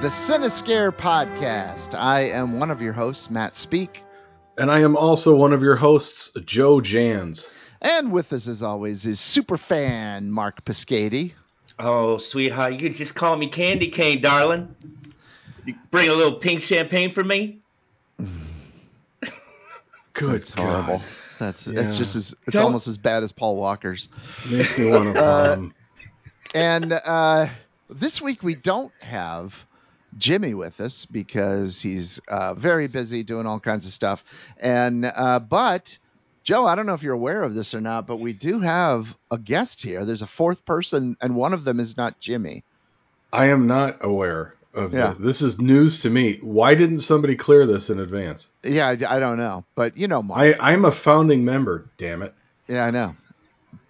Welcome to the Cinescare podcast. I am one of your hosts, Matt Speak. And I am also one of your hosts, Joe Jans. And with us, as always, is super fan Marc Piscati. Oh, sweetheart, you could just call me Candy Cane, darling. You bring a little pink champagne for me? Good That's horrible. God. That's Yeah. it's just as it's Don't- almost as bad as Paul Walker's. Makes me want to Uh, And uh, this week we don't have Jimmy with us because he's uh, very busy doing all kinds of stuff. And uh, but Joe, I don't know if you're aware of this or not, but we do have a guest here. There's a fourth person, and one of them is not Jimmy. I am not aware of Yeah. this. This is news to me. Why didn't somebody clear this in advance? Yeah, I, I don't know, but you know, Marc. I, I'm a founding member, damn it. Yeah, I know.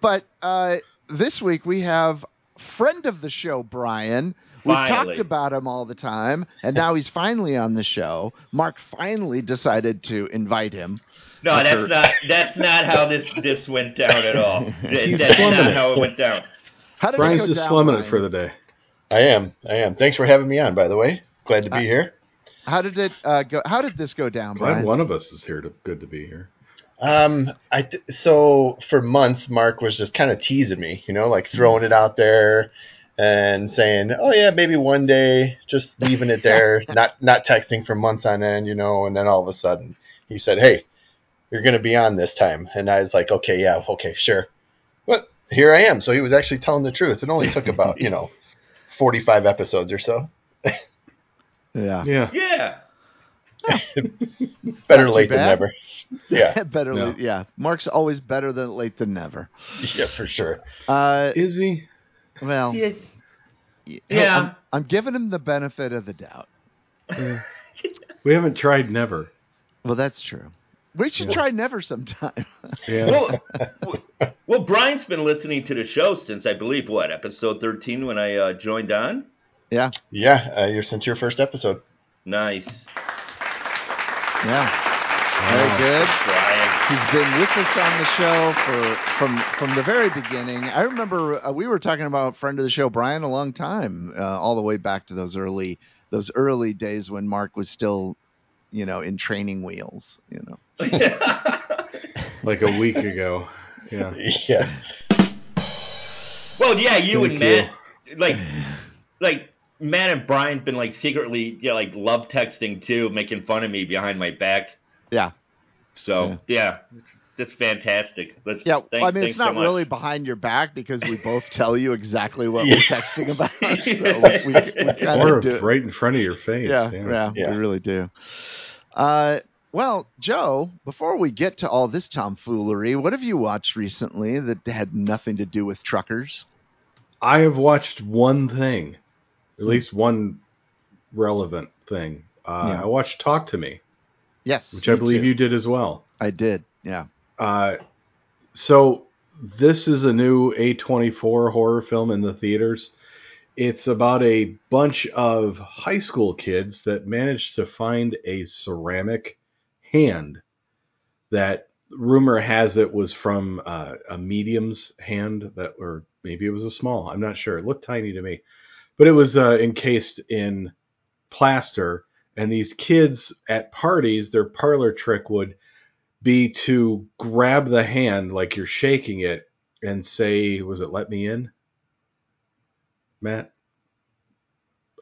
But uh, this week we have friend of the show, Brian. We've Finally. talked about him all the time, and now he's finally on the show. Marc finally decided to invite him. No, After- that's not that's not how this this went down at all. He's that's not it. how it went down. How did Brian's it go just down, slumming Brian? it for the day. I am. I am. Thanks for having me on, by the way. Glad to be Uh, here. How did it uh, go? How did this go down, Glad Brian? one of us is here. To, good to be here. Um, I th- so for months, Marc was just kind of teasing me, you know, like throwing it out there and saying, "Oh yeah, maybe one day," just leaving it there, not not texting for months on end, you know. And then all of a sudden, he said, "Hey, you're going to be on this time," and I was like, "Okay, yeah, okay, sure." But here I am. So he was actually telling the truth. It only took about you know, forty-five episodes or so. Yeah. Yeah. Yeah. Better Not too late than never. Yeah, better. No. late- Yeah. Marc's always better than late than never. yeah, for sure. Uh, Is he? Well, Yeah. hey, Yeah. I'm, I'm giving him the benefit of the doubt. We haven't tried never. Well, that's true. We should Yeah. try never sometime. Yeah. Well, well, Brian's been listening to the show since I believe what episode thirteen when I uh, joined on. yeah. Yeah, uh, you're since your first episode. Nice, Yeah. Very good. Brian. He's been with us on the show for from from the very beginning. I remember uh, we were talking about friend of the show Brian a long time, uh, all the way back to those early those early days when Marc was still, you know, in training wheels. You know. like a week ago. Yeah. Yeah. well, yeah, you Thank and Matt, like, like Matt and Brian have been like secretly, yeah, like love texting too, making fun of me behind my back. Yeah. So yeah, it's, it's fantastic. Let's Yeah. thank- I mean, it's not so really behind your back because we both tell you exactly what we're texting about. So we, we kind Or of do. right in front of your face. Yeah, yeah, Yeah. we really do. Uh, well, Joe, before we get to all this tomfoolery, what have you watched recently that had nothing to do with truckers? I have watched one thing, at least one relevant thing. Uh, Yeah. I watched Talk to Me, Yes, which I believe too. you did as well. I did. Yeah. Uh, so this is a new A24 horror film in the theaters. It's about a bunch of high school kids that managed to find a ceramic hand that rumor has it was from uh, a medium's hand that or maybe it was a small i'm not sure it looked tiny to me but it was uh, encased in plaster and these kids at parties their parlor trick would be to grab the hand like you're shaking it and say, "Was it let me in?" Matt.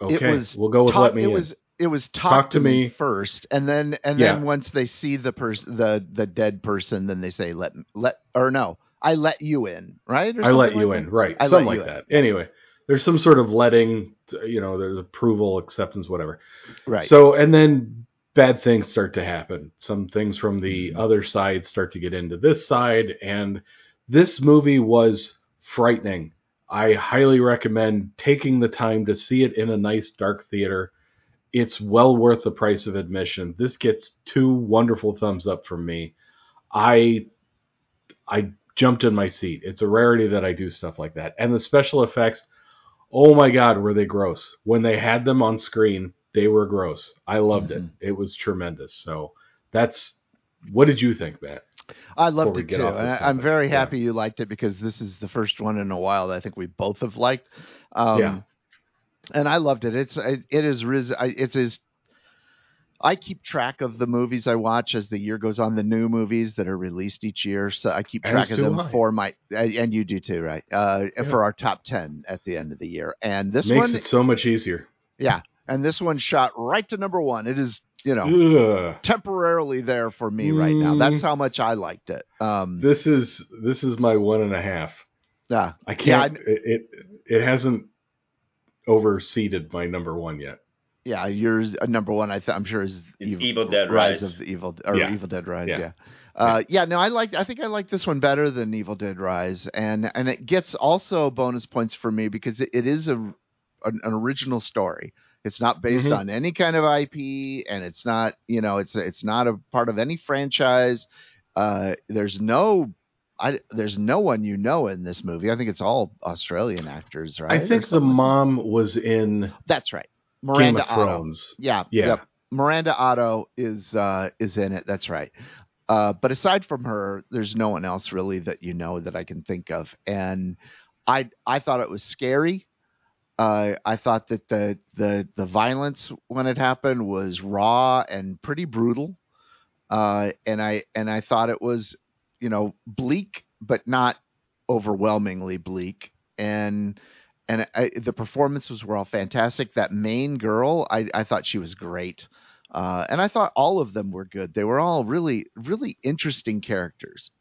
Okay, was we'll go with Talk- let me it in. was it was talk, Talk to, to me, me. first, and then and Yeah. then once they see the person the the dead person, then they say let let or no, I let you in, right? Or I let something you like in, right? I Something like in. that. Anyway, there's some sort of letting, you know, there's approval, acceptance, whatever. Right. So, and then bad things start to happen. Some things from the Mm-hmm. other side start to get into this side. And this movie was frightening. I highly recommend taking the time to see it in a nice dark theater. It's well worth the price of admission. This gets two wonderful thumbs up from me. I I jumped in my seat. It's a rarity that I do stuff like that. And the special effects, oh my god, were they gross. When they had them on screen, they were gross. I loved Mm-hmm. it. It was tremendous. So that's what did you think, Matt? I loved it too. And I, I'm topic. very Yeah. happy you liked it because this is the first one in a while that I think we both have liked. Um, Yeah. and I loved it. It's it, it is ris- it's as I keep track of the movies I watch as the year goes on, the new movies that are released each year. So I keep track of them I. for my and you do too, right? Uh, Yeah. For our top ten at the end of the year, and this Makes one, it so much easier. yeah, and this one shot right to number one. It is you know Ugh. temporarily there for me right now. Mm. That's how much I liked it. Um, This is this is my one and a half. yeah, I can't. it, it it hasn't overseeded my number one yet. Yeah. Yours uh, number one. I th- I'm sure is It's Evil Dead Rise. of the Evil or Yeah. Evil Dead Rise. Yeah. Yeah. Uh, yeah, no, I like. I think I like this one better than Evil Dead Rise, and and it gets also bonus points for me because it, it is a an, an original story. It's not based Mhm. on any kind of IP, and it's not you know it's it's not a part of any franchise. Uh, there's no. I, there's no one you know in this movie. I think it's all Australian actors, right? I think the mom was in That's right. Game Miranda of Otto. Thrones. Yeah, Yeah. Yep. Miranda Otto is uh, is in it. That's right. Uh, but aside from her, there's no one else really that you know that I can think of. And I I thought it was scary. Uh, I thought that the the the violence when it happened was raw and pretty brutal. Uh, and I and I thought it was you know bleak, but not overwhelmingly bleak. And and I, the performances were all fantastic. That main girl, I, I thought she was great, uh, and I thought all of them were good. They were all really, really interesting characters.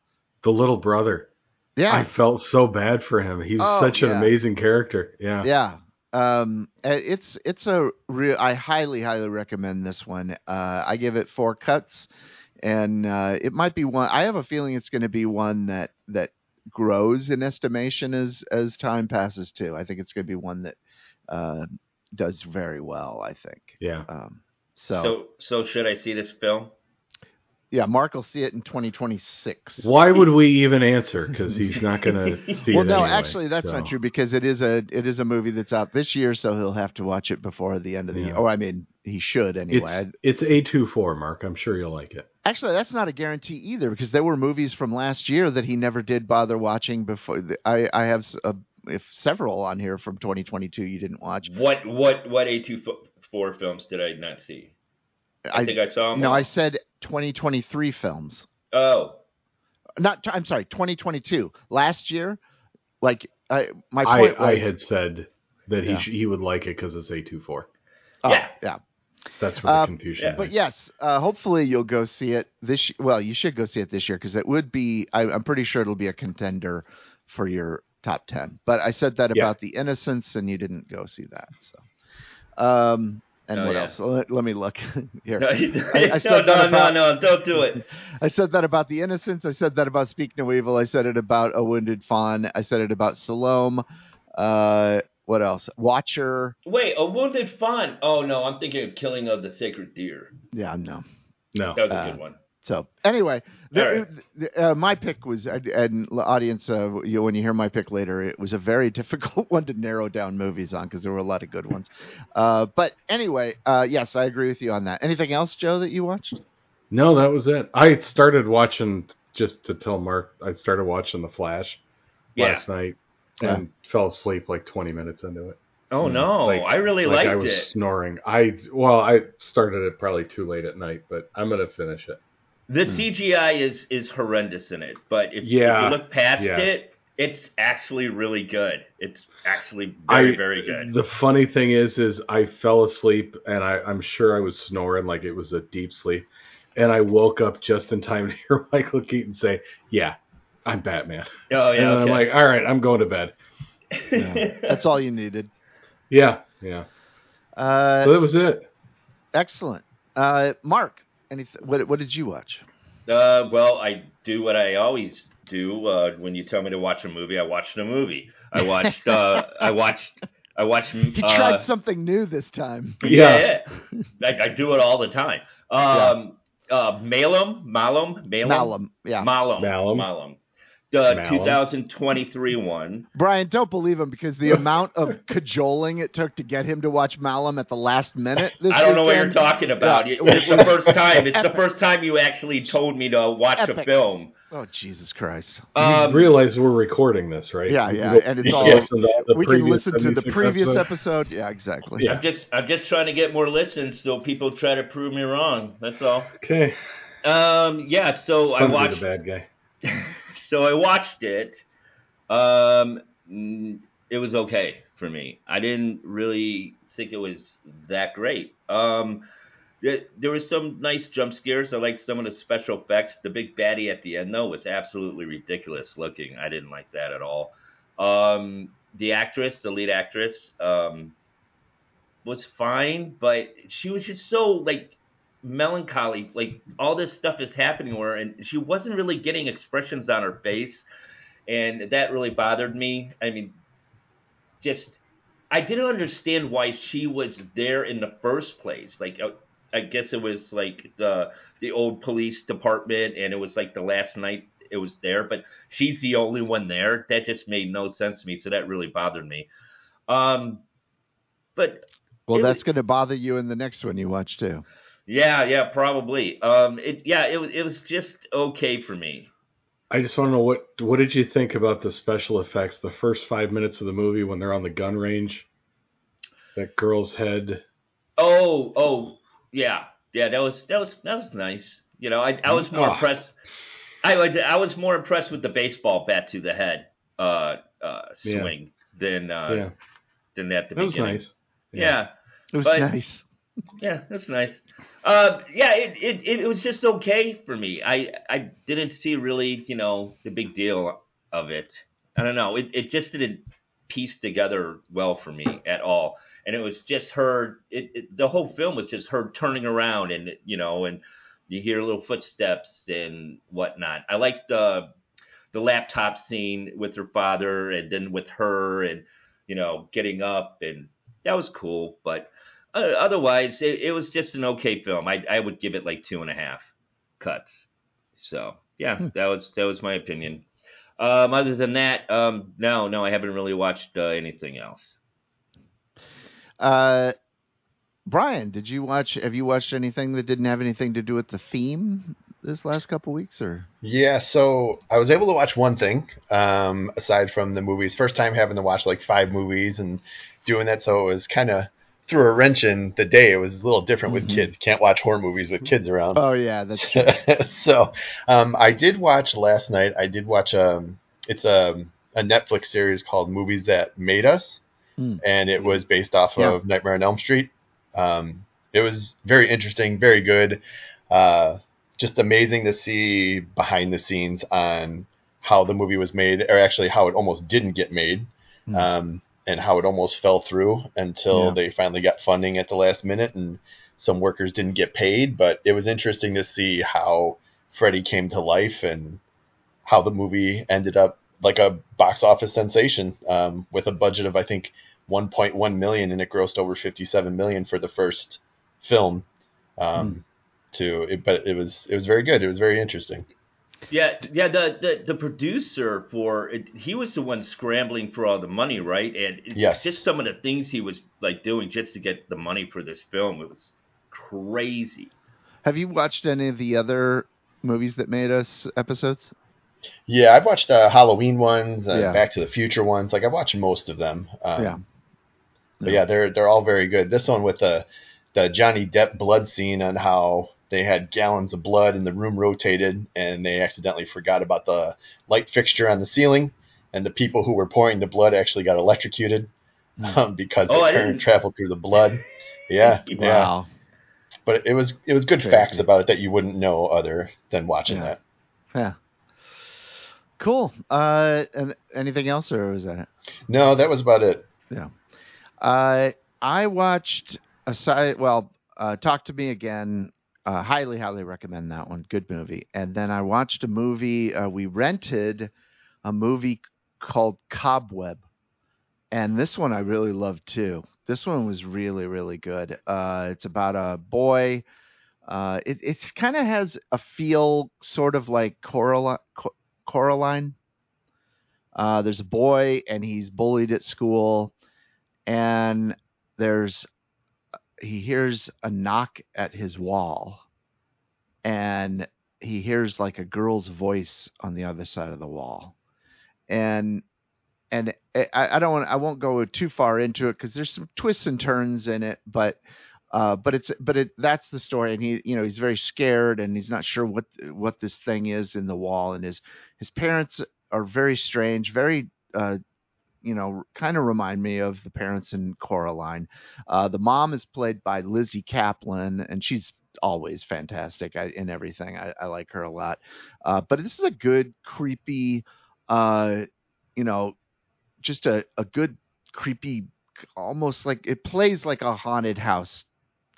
The little brother. Yeah, I felt so bad for him. He's Oh, such an yeah. amazing character. Yeah. yeah. Um, it's it's a real. I highly, highly recommend this one. Uh, I give it four cuts, and uh, it might be one. I have a feeling it's going to be one that that grows in estimation as as time passes too. I think it's going to be one that uh, does very well. I think. Yeah. Um, So, so, so should I see this film? yeah, Marc will see it in 2026. Why would we even answer? Because he's not going to see well, it. no, anyway, actually, that's so. not true because it is a it is a movie that's out this year, so he'll have to watch it before the end of the Yeah. year. Oh, I mean, he should anyway. It's it's a two four, Marc. I'm sure you'll like it. Actually, that's not a guarantee either because there were movies from last year that he never did bother watching before. I I have s- a, if several on here from 2022 you didn't watch. What what what A two four films did I not see? I, I, think I saw them. no, all. I said 2023 films. Oh, Not I'm sorry, 2022. Last year, like I my I, point I was- had said that he sh- he would like it because it's a two four. oh, Yeah. yeah. That's where the Uh, confusion. yeah. But yes, uh, hopefully you'll go see it this. Well, you should go see it this year because it would be. I, I'm pretty sure it'll be a contender for your top ten. But I said that Yeah. about the Innocents, and you didn't go see that. So, um, and Oh, what yeah. else? Let, let me look here. no, I no, said that no, about- no, no, don't do it. I said that about the Innocents. I said that about Speak No Evil. I said it about A Wounded Fawn. I said it about Saloum. Uh, what else? Watcher. Wait, a wounded fawn. Oh no, I'm thinking of Killing of the Sacred Deer. Yeah, no. no, That was a Uh, good one. So anyway, the, All right. the- uh, my pick was, and and audience, uh, you, when you hear my pick later, it was a very difficult one to narrow down movies on because there were a lot of good ones. Uh, but anyway, uh, yes, I agree with you on that. Anything else, Joe, that you watched? no, that was it. I started watching just to tell Marc. I started watching The Flash Yeah. last night and fell asleep like 20 minutes into it. Oh no, Like- I really like liked I was it. snoring. I well, I started it probably too late at night, but I'm gonna finish it. The Hmm. CGI is is horrendous in it, but if, if you look past yeah. it, it's actually really good. It's actually very I- very good. The funny thing is, is I fell asleep and I, I'm sure I was snoring like it was a deep sleep, and I woke up just in time to hear Michael Keaton say, "Yeah, I'm Batman," oh yeah, and okay. I'm like, "All right, I'm going to bed." Yeah, that's all you needed. Yeah, yeah. Uh, So that was it. excellent. Uh, Marc, anything? What, what did you watch? Uh, well, I do what I always do. Uh, when you tell me to watch a movie, I watched a movie. I watched. Uh, I watched. I watched. He uh, tried something new this time. Yeah, yeah. I, I do it all the time. Um, uh, Malum, Malum, Malum, Malum, yeah. Malum, Malum. Malum. The Malum. 2023 one. Brian, don't believe him because the amount of cajoling it took to get him to watch Malum at the last minute. This I don't know what you're talking about. Yeah. It's the first time. It's the first time you actually told me to watch a film. Oh Jesus Christ! Um, you realize we're recording this, right? Yeah, yeah, and it's all- and listen to the we can listen to the previous episodes. episode. Yeah, exactly. Yeah. I'm just I'm just trying to get more listens so people try to prove me wrong. That's all. Okay. Um, yeah. So I Fun to be watched. the bad guy. So I watched it. Um, it was okay for me. I didn't really think it was that great. Um, there, there was some nice jump scares. I liked some of the special effects. The big baddie at the end, though, was absolutely ridiculous looking. I didn't like that at all. Um, the actress, the lead actress, um, was fine, but she was just so like melancholy. Like all this stuff is happening to her, and she wasn't really getting expressions on her face, and that really bothered me. I mean, just I didn't understand why she was there in the first place. Like uh, I guess it was like the the old police department, and it was like the last night it was there, but she's the only one there. That just made no sense to me. So that really bothered me. Um, but Well, that's was- going to bother you in the next one you watch too. Yeah, yeah, probably. Um, it yeah, it was it was just okay for me. I just want to know what what did you think about the special effects? The first five minutes of the movie when they're on the gun range, that girl's head. Oh, oh, yeah, yeah. That was that was that was nice. You know, I I was more Oh. impressed. I was I was more impressed with the baseball bat to the head uh uh Yeah. swing than uh yeah, than at the that was beginning. nice. Yeah. It was But- nice. Yeah, that's nice. Uh, yeah, it, it it was just okay for me. I I didn't see really, you know, the big deal of it. I don't know. It it just didn't piece together well for me at all. And it was just her. It, it the whole film was just her turning around and you know, and you hear little footsteps and whatnot. I liked the the laptop scene with her father and then with her and you know getting up and that was cool. But otherwise, it, it was just an okay film. I I would give it like two and a half cuts. So yeah, Hmm. that was that was my opinion. Um, other than that, um, no, no, I haven't really watched uh, anything else. Uh, Brian, did you watch? Have you watched anything that didn't have anything to do with the theme this last couple weeks? Or Yeah, so I was able to watch one thing um, aside from the movies. First time having to watch like five movies and doing that, so it was kind of threw a wrench in the day. It was a little different Mhm. with kids. Can't watch horror movies with kids around. oh yeah, that's true. so um, I did watch last night. I did watch um, it's a a Netflix series called Movies That Made Us, Hmm. and it was based off Yeah. of Nightmare on Elm Street. Um, it was very interesting, very good. Uh, just amazing to see behind the scenes on how the movie was made, or actually how it almost didn't get made, Hmm. um, and how it almost fell through until Yeah. they finally got funding at the last minute, and some workers didn't get paid. But it was interesting to see how Freddy came to life and how the movie ended up like a box office sensation um, with a budget of I think 1.1 million, and it grossed over 57 million for the first film. Um, To it, but it was it was very good. It was very interesting. Yeah, yeah. The the, the producer for it, he was the one scrambling for all the money, right? And it's Yes. just some of the things he was like doing just to get the money for this film. It was crazy. Have you watched any of the other movies that made us episodes? Yeah, I've watched uh, Halloween ones and Yeah. Back to the Future ones. Like I've watched most of them. Um, Yeah. But yeah, they're they're all very good. This one with the the Johnny Depp blood scene on how they had gallons of blood and the room rotated and they accidentally forgot about the light fixture on the ceiling and the people who were pouring the blood actually got electrocuted Mm. um, because Oh, the current traveled through the blood. Yeah, yeah. But it was it was good Crazy. facts about it that you wouldn't know other than watching Yeah. that. Yeah. Cool. Uh, and anything else, or was that it? No, that was about it. Yeah. Uh, I watched aside. Well, uh, talk to me again. Uh, highly, highly recommend that one. Good movie. And then I watched a movie. Uh, we rented a movie called Cobweb, and this one I really loved too. This one was really, really good. Uh, it's about a boy. Uh, it it kind of has a feel, sort of like Coraline. Co- Coraline. Uh, there's a boy, and he's bullied at school, and there's he hears a knock at his wall, and he hears like a girl's voice on the other side of the wall, and and I, I don't want I won't go too far into it because there's some twists and turns in it, but uh, but it's but it that's the story, and he you know he's very scared and he's not sure what what this thing is in the wall, and his his parents are very strange, very uh, you know kind of remind me of the parents in Coraline. Uh, the mom is played by Lizzy Caplan, and she's always fantastic I, in everything. I, I like her a lot, uh, but this is a good creepy, uh, you know, just a a good creepy almost like it plays like a haunted house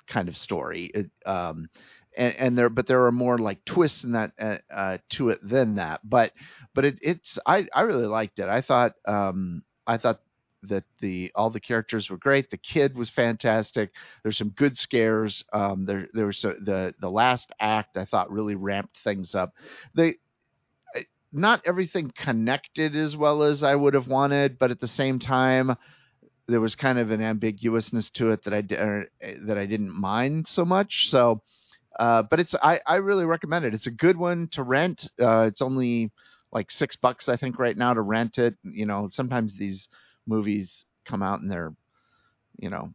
kind of story. It, um, and, and, there, but there are more like twists in that uh, uh, to it than that. But but it, it's I I really liked it. I thought um, I thought that the all the characters were great. The kid was fantastic. There's some good scares. Um, there there was a, the the last act I thought really ramped things up. They not everything connected as well as I would have wanted, but at the same time, there was kind of an ambiguousness to it that I er, that I didn't mind so much. So, uh, but it's I, I really recommend it. It's a good one to rent. Uh, it's only like six bucks I think right now to rent it. You know, sometimes these movies come out and they're you know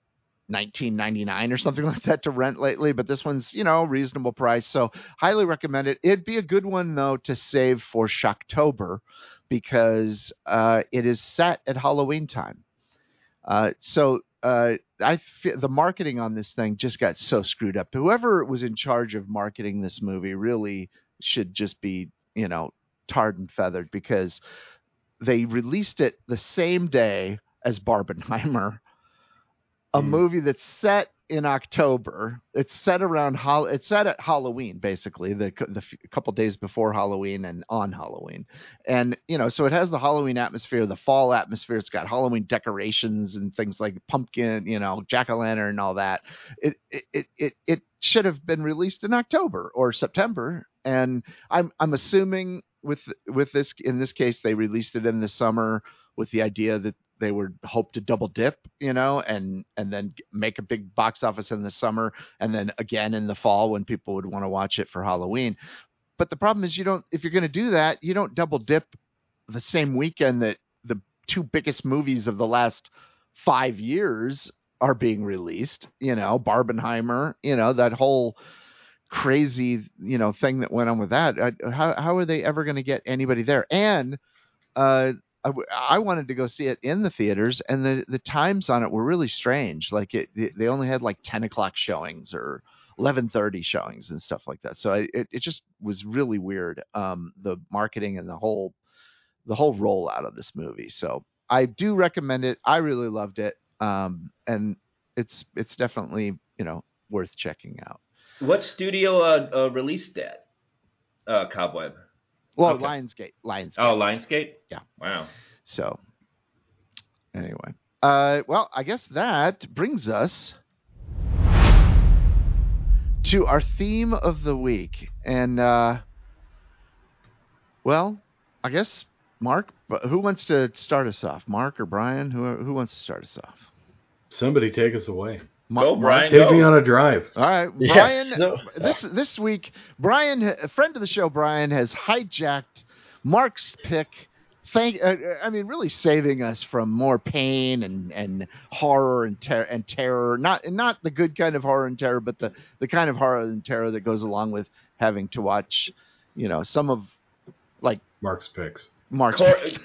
19.99 or something like that to rent lately but this one's you know reasonable price so highly recommend it it'd be a good one though to save for shocktober because uh, it is set at halloween time uh, so uh, I the marketing on this thing just got so screwed up. Whoever was in charge of marketing this movie really should just be you know tarred and feathered because they released it the same day as Barbenheimer, a mm. movie that's set in October. It's set around it's set at Halloween basically, the the f- couple days before Halloween and on Halloween. And you know, so it has the Halloween atmosphere, the fall atmosphere. It's got Halloween decorations and things like pumpkin, you know, jack-o'-lantern and all that. It it it it should have been released in October or September. And I'm I'm assuming with with this in this case they released it in the summer with the idea that they would hope to double dip, you know, and and then make a big box office in the summer and then again in the fall when people would want to watch it for Halloween. But the problem is you don't if you're going to do that, you don't double dip the same weekend that the two biggest movies of the last 5 years are being released, you know, Barbenheimer, you know, that whole crazy, you know, thing that went on with that. How how are they ever going to get anybody there? And uh, I, I wanted to go see it in the theaters, and the the times on it were really strange. Like it, they only had like ten o'clock showings or eleven thirty showings and stuff like that. So I, it it just was really weird. Um, the marketing and the whole the whole rollout of this movie. So I do recommend it. I really loved it. Um, and it's it's definitely you know worth checking out. What studio uh, uh, released that? Uh, Cobweb. Well, okay. Lionsgate. Lionsgate. Oh, Lionsgate. Yeah. Wow. So, anyway, uh, well, I guess that brings us to our theme of the week, and uh, well, I guess Marc. Who wants to start us off? Marc or Brian? Who who wants to start us off? Somebody take us away. Go, Brian. Take go. me on a drive. All right, Brian. Yes, no. This this week, Brian, a friend of the show, Brian has hijacked Marc's pick. Thank, uh, I mean, really saving us from more pain and, and horror and, ter- and terror. Not not the good kind of horror and terror, but the, the kind of horror and terror that goes along with having to watch, you know, some of like Marc's picks. March. Corey,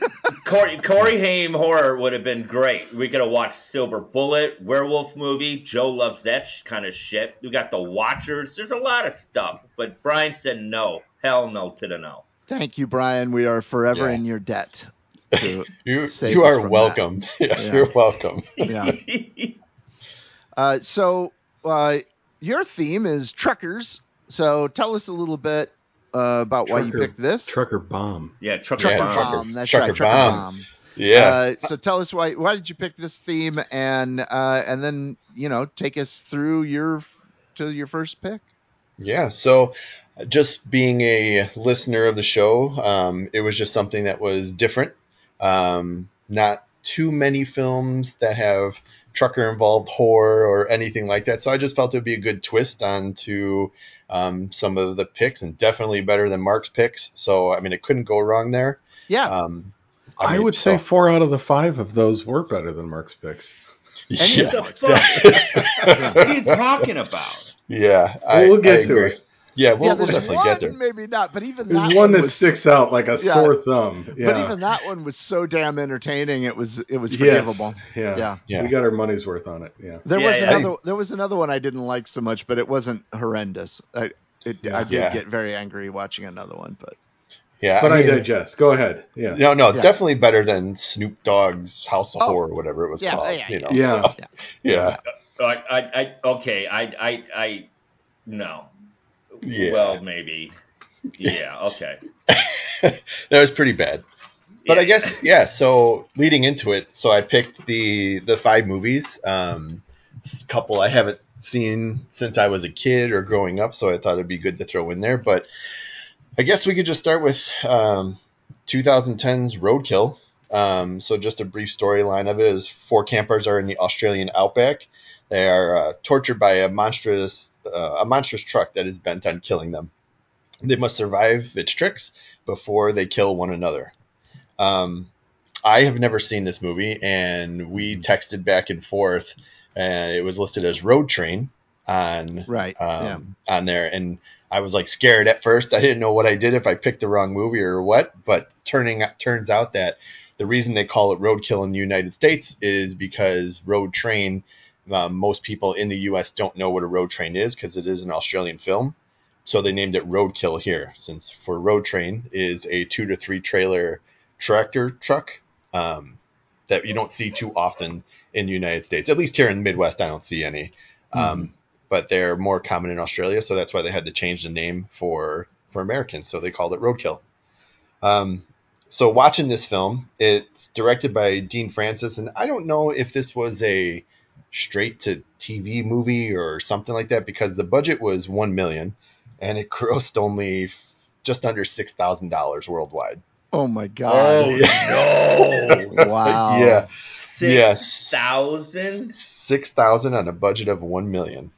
Corey, Corey Haim horror would have been great. We could have watched Silver Bullet, werewolf movie. Joe loves that kind of shit. We got The Watchers. There's a lot of stuff. But Brian said no. Hell no to the no. Thank you, Brian. We are forever yeah. in your debt. you you are welcome. Yeah, yeah. You're welcome. yeah. Uh, so uh, your theme is truckers. So tell us a little bit uh, about trucker, why you picked this. Trucker bomb. Yeah, trucker, trucker bomb. bomb. That's trucker right, trucker bomb. bomb. Yeah. Uh, so tell us why why did you pick this theme and uh, and then you know take us through your to your first pick. Yeah. So just being a listener of the show, um, it was just something that was different. Um, not too many films that have trucker involved horror or anything like that. So I just felt it would be a good twist onto um, some of the picks, and definitely better than Marc's picks. So I mean, it couldn't go wrong there. Yeah. Um, I, mean, would say four out of the five of those were better than Mark's picks. Any What of the fuck? what are you talking about? yeah, I, we'll get I to agree. it. Yeah, we'll, yeah, we'll there's definitely one, get there. maybe not, but even There's that one that was, sticks out like a Yeah. sore thumb. Yeah. But even that one was so damn entertaining. It was it was Yes. forgivable. Yeah. Yeah. Yeah. We got our money's worth on it. Yeah. There Yeah, was yeah. another. There was another one I didn't like so much, but it wasn't horrendous. I it, Yeah. I did Yeah. get very angry watching another one, but Yeah, But I, mean, digest. Go ahead. Yeah. No, no, Yeah. definitely better than Snoop Dogg's House of Oh. Horror, or whatever it was Yeah, called. yeah, you know, Yeah. yeah, I, I, I, okay, I, I, I, no. Yeah. Well, maybe. Yeah. Okay. that was pretty bad. But I guess yeah. So leading into it, so I picked the the five movies. Um, a couple I haven't seen since I was a kid or growing up, so I thought it'd be good to throw in there. But I guess we could just start with um, 2010's Roadkill. Um, so just a brief storyline of it is four campers are in the Australian outback. They are uh, tortured by a monstrous uh, a monstrous truck that is bent on killing them. They must survive its tricks before they kill one another. Um, I have never seen this movie, and we texted back and forth, and it was listed as Road Train on right. yeah. um, on there, and I was like scared at first. I didn't know what I did if I picked the wrong movie or what. But turning turns out that the reason they call it Roadkill in the United States is because Road Train. Um, most people in the U.S. don't know what a road train is because it is an Australian film, so they named it Roadkill here. Since for Road Train is a two to three trailer tractor truck um, that you don't see too often in the United States. At least here in the Midwest, I don't see any. Um, but they're more common in Australia, so that's why they had to change the name for for Americans. So they called it Roadkill. Um, so watching this film, it's directed by Dean Francis, and I don't know if this was a straight to TV movie or something like that because the budget was one million, and it grossed only just under six thousand dollars worldwide. Oh my god. Oh, no. Wow. yeah, Six Yes. thousand. six thousand on a budget of one million.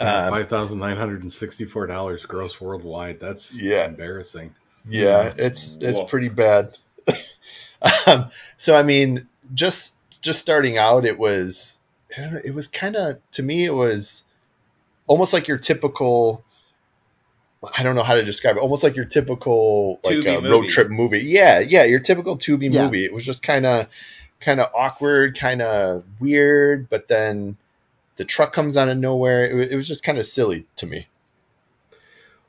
Um, Five thousand nine hundred and sixty-four dollars gross worldwide. That's Yeah. embarrassing. Yeah, it's it's Whoa. pretty bad. um, so I mean, just just starting out, it was I don't know, it was kind of to me it was almost like your typical. I don't know how to describe it. Almost like your typical like Tubi uh, road trip movie. Yeah, yeah, your typical Tubi Yeah. movie. It was just kind of kind of awkward, kind of weird, but then the truck comes out of nowhere. It, it was just kind of silly to me.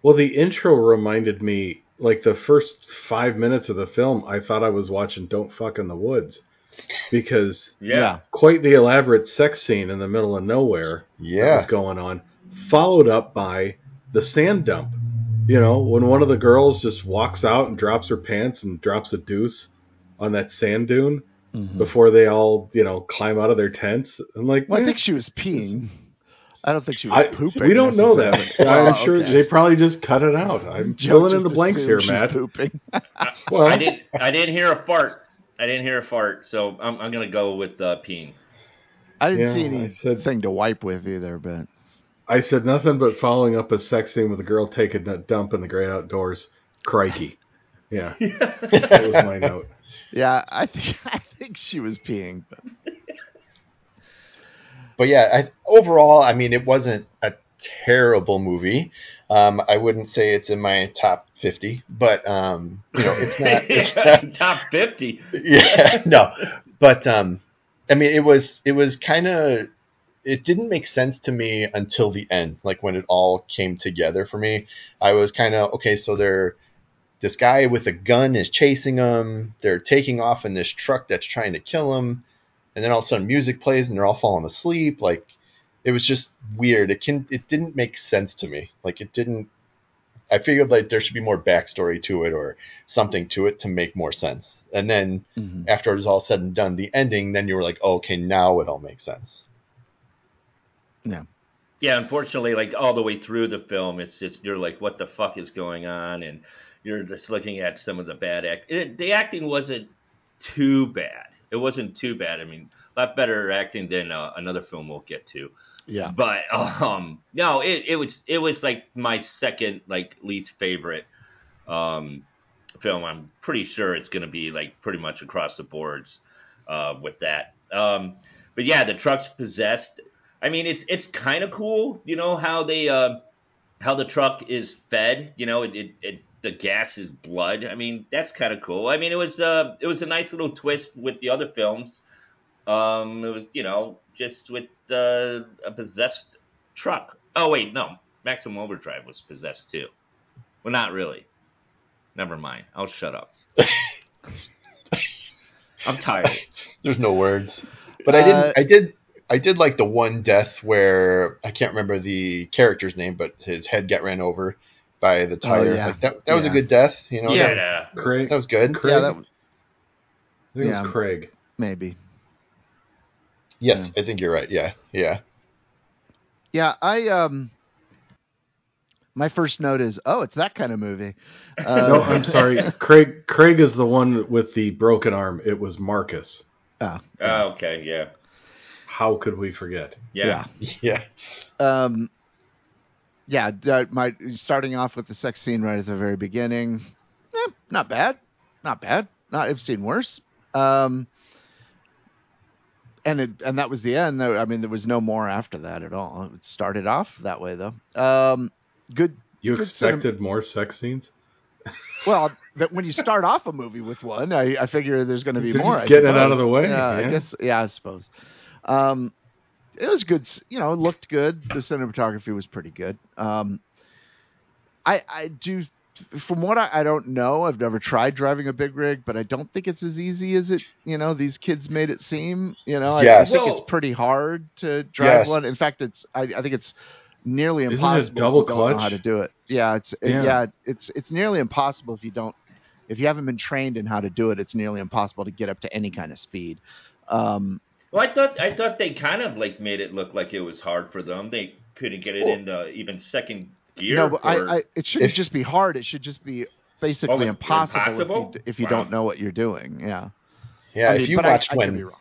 Well, the intro reminded me, like the first five minutes of the film, I thought I was watching Don't Fuck in the Woods because Yeah. quite the elaborate sex scene in the middle of nowhere that Yeah, was going on, followed up by the sand dump. You know, when one of the girls just walks out and drops her pants and drops a deuce on that sand dune Mhm. before they all, you know, climb out of their tents. I'm like, Well, I "Eh, think she was peeing. I don't think she was I, pooping. we don't know that. necessarily. I'm Oh, sure okay. they probably just cut it out. I'm Joe filling in the blanks here, she's Matt. Pooping. Well, I didn't. I didn't hear a fart. I didn't hear a fart, so I'm, I'm gonna go with uh, peeing. I didn't Yeah, see I anything said- to wipe with either, but I said nothing but following up a sex scene with a girl taking a dump in the great outdoors. Crikey. Yeah, that was my note. yeah, I think I think she was peeing. But but yeah, I, overall, I mean, it wasn't a terrible movie. Um, I wouldn't say it's in my top fifty, but um, you know, it's not. It's not Top fifty. yeah, no, but um, I mean, it was it was kind of it didn't make sense to me until the end, like when it all came together for me. I was kind of okay, so they're this guy with a gun is chasing them. They're taking off in this truck that's trying to kill him, and then all of a sudden music plays and they're all falling asleep. Like it was just weird. It can it didn't make sense to me. Like it didn't. I figured like there should be more backstory to it or something to it to make more sense. And then Mhm. after it was all said and done, the ending, then you were like, oh, okay, now it all makes sense. Yeah. Yeah, unfortunately, like all the way through the film, it's it's you're like, what the fuck is going on, and you're just looking at some of the bad act. It, the acting wasn't too bad. It wasn't too bad. I mean, a lot better acting than uh, another film we'll get to. Yeah. But um, no, it, it was it was like my second like least favorite um film. I'm pretty sure it's gonna be like pretty much across the boards uh, with that. Um, but yeah, the truck's possessed. I mean, it's it's kind of cool, you know how they uh, how the truck is fed. You know, it, it, it the gas is blood. I mean, that's kind of cool. I mean, it was uh, it was a nice little twist with the other films. Um, it was you know just with uh, a possessed truck. Oh wait, no, Maximum Overdrive was possessed too. Well, not really. Never mind. I'll shut up. I'm tired. There's no words. But I didn't. Uh, I did. I did like the one death where I can't remember the character's name, but his head got ran over by the tire. Oh, yeah. Like, that that was a good death. You know. yeah, That, yeah. Craig. that was good. Craig. Yeah, that was, I think it yeah. was Craig. maybe. Yes, I think you're right. Yeah. Yeah. Yeah, I um my first note is, oh, it's that kind of movie. Uh, No, I'm sorry. Craig. Craig is the one with the broken arm. It was Marcus. oh, Oh, okay, yeah, How could we forget? yeah. Yeah. Um, yeah, my starting off with the sex scene right at the very beginning. Eh, not bad, not bad. Not I've seen worse. Um, and it and that was the end. There- I mean, there was no more after that at all. It started off that way though. Um, good. You Good cinema- expected more sex scenes? Well, that when you start off a movie with one, I, I figure there's going to be They're more. getting it out of the way, Yeah, I guess. Yeah, I suppose. Um, it was good. You know, it looked good. The cinematography was pretty good. Um, I I do. From what I, I don't know, I've never tried driving a big rig, but I don't think it's as easy as it. You know, these kids made it seem. You know, I, I think Well- it's pretty hard to drive Yes. one. In fact, it's. I, I think it's nearly Isn't impossible. double if you don't know clutch? how to do it. Yeah, it's Yeah. yeah. it's it's nearly impossible if you don't if you haven't been trained in how to do it. It's nearly impossible to get up to any kind of speed. Um, Well, I thought I thought they kind of like made it look like it was hard for them. They couldn't get it Well- into even second gear. no, but for, I, I it shouldn't If- just be hard. It should just be basically Oh, impossible, impossible? if you, if you Wow. don't know what you're doing. Yeah. Yeah. I mean, if you but I- watched I when wrong.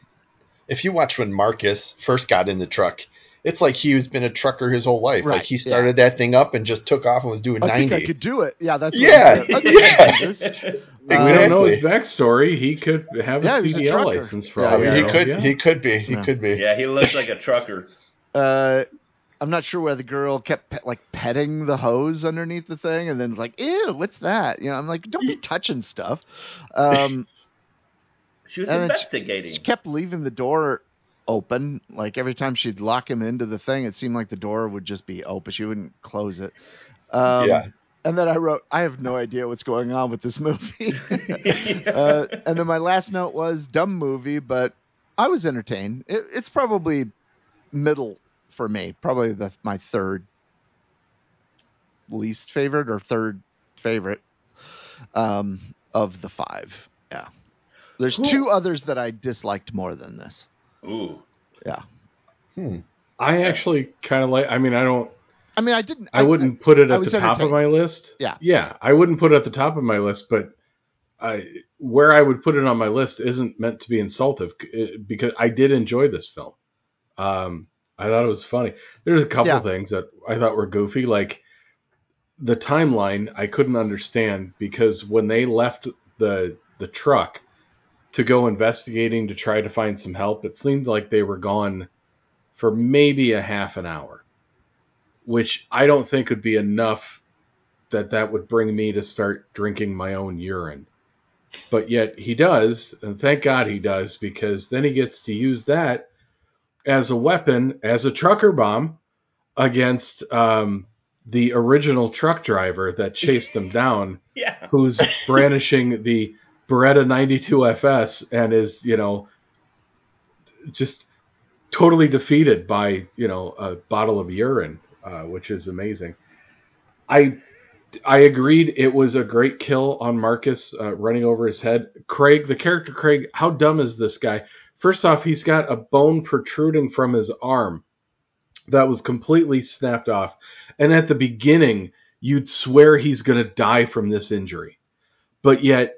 if you watch when Marcus first got in the truck, it's like he's been a trucker his whole life. Right, Like he started that thing up and just took off and was doing I ninety. think I could do it. Yeah, that's Yeah, What I think do this. we Uh, don't know his backstory. He could have Yeah, a he was a CDL license for Yeah, all I we mean, he could Yeah. he could be. He Yeah. could be. yeah, he looks like a trucker. Uh, I'm not sure where the girl kept pe- like petting the hose underneath the thing, and then like, ew, what's that? You know, I'm like, don't be touching stuff. Um, She was And then she- investigating. she kept leaving the door open. Like every time she'd lock him into the thing, it seemed like the door would just be open. She wouldn't close it. Um, Yeah. And then I wrote, I have no idea what's going on with this movie. uh, and then my last note was dumb movie, but I was entertained. It, it's probably middle for me. Probably the my third least favorite or third favorite um, of the five. Yeah. There's Cool. two others that I disliked more than this. Ooh. Yeah. Hmm. I actually kind of like. I mean, I don't. I mean, I didn't. I wouldn't put it at the top of my list. Yeah. Yeah, I wouldn't put it at the top of my list, but I where I would put it on my list isn't meant to be insultive because I did enjoy this film. Um, I thought it was funny. There's a couple Yeah. things that I thought were goofy, like the timeline. I couldn't understand because when they left the the truck to go investigating to try to find some help, it seemed like they were gone for maybe a half an hour which I don't think would be enough that that would bring me to start drinking my own urine. But yet he does, and thank God he does, because then he gets to use that as a weapon, as a trucker bomb, against um, the original truck driver that chased them down, Yeah. who's brandishing the Beretta 92 FS and is, you know, just totally defeated by, you know, a bottle of urine, uh, which is amazing. I I agreed it was a great kill on Marcus uh, running over his head. Craig, the character Craig, how dumb is this guy? First off, he's got a bone protruding from his arm that was completely snapped off. And at the beginning, you'd swear he's going to die from this injury. But yet,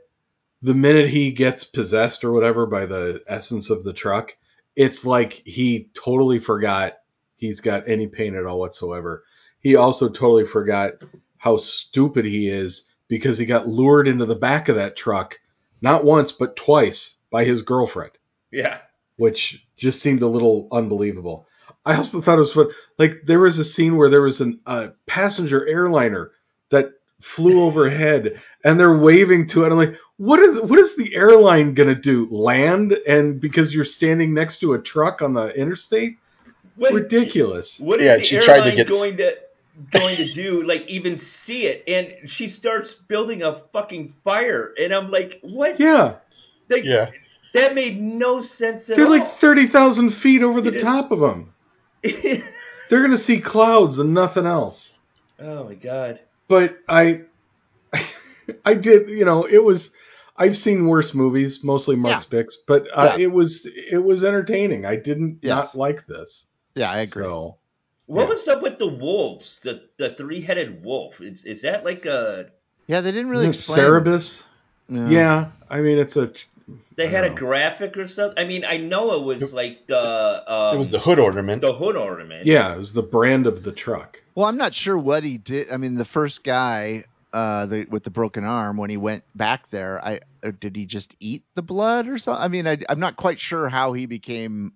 the minute he gets possessed or whatever by the essence of the truck, it's like he totally forgot he's got any pain at all whatsoever. He also totally forgot how stupid he is because he got lured into the back of that truck not once but twice by his girlfriend, Yeah. which just seemed a little unbelievable. I also thought it was fun. Like there was a scene where there was an, a passenger airliner that flew overhead, and they're waving to it. I'm like, what is what is the airline gonna do? Land? And because you're standing next to a truck on the interstate? What, Ridiculous. What is Yeah, the she tried to airline get- going to going to do? Like even see it? And she starts building a fucking fire, and I'm like, what? Yeah, Like, Yeah. That made no sense at all. they're all. like thirty thousand feet over the It is. top of them. They're gonna see clouds and nothing else. oh my god. but I, I did, you know, it was. I've seen worse movies, mostly Marc's picks, but uh, Yeah. it was it was entertaining. I didn't Yes. not like this. Yeah, I agree. So What Yeah. was up with the wolves? The the three headed wolf. Is is that like a? Yeah, they didn't really Isn't it explain. Cerberus. No. Yeah, I mean it's a. They had a graphic or something. I mean, I know it was like the um, It was the hood ornament. the hood ornament. Yeah, it was the brand of the truck. Well, I'm not sure what he did. I mean, the first guy uh, the, with the broken arm, when he went back there, I uh, did he just eat the blood or something? I mean, I, I'm not quite sure how he became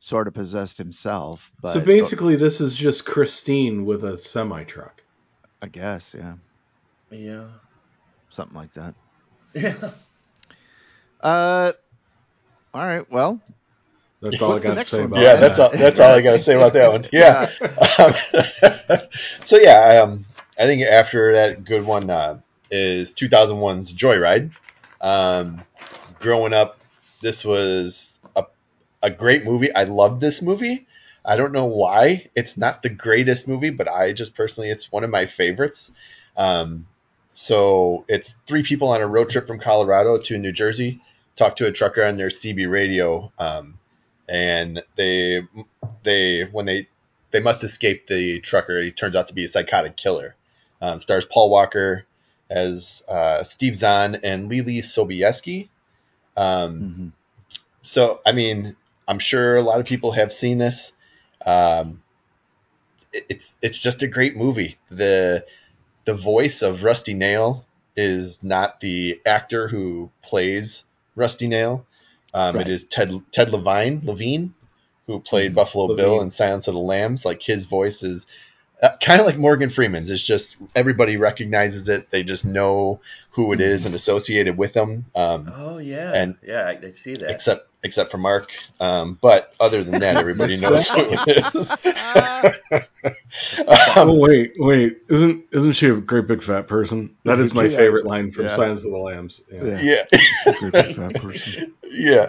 sort of possessed himself. But so basically, this is just Christine with a semi truck. I guess, yeah, Yeah. something like that. Yeah. Uh, all right. Well, That's all I What's the got to say about yeah, that. that's all. That's all I got to say about that one. Yeah. Um, so yeah, um, I think after that good one uh, is 2001's Joyride. Um, growing up, this was a a great movie. I loved this movie. I don't know why it's not the greatest movie, but I just personally, it's one of my favorites. Um, so it's three people on a road trip from Colorado to New Jersey. Talk to a trucker on their CB radio. Um, and they they when they they must escape the trucker. He turns out to be a psychotic killer. Um, stars Paul Walker as uh, Steve Zahn and Leelee Sobieski. Um, mhm. so I mean, I'm sure a lot of people have seen this. Um, it- it's it's just a great movie. the The voice of Rusty Nail is not the actor who plays Rusty Nail. Um, Right. It is Ted Ted Levine Levine who played Buffalo Bill in Silence of the Lambs. Like his voice is uh, kind of like Morgan Freeman's. It's just everybody recognizes it. They just know who it is and associate it with them. Um, Oh yeah. And- yeah, I, I see that. except except for Marc. Um, but other than that, everybody knows who it is. Oh um, wait, wait! Isn't isn't she a great big fat person? That is my favorite line from Yeah. Silence of the Lambs. Yeah. Yeah. yeah, Great big fat person. yeah.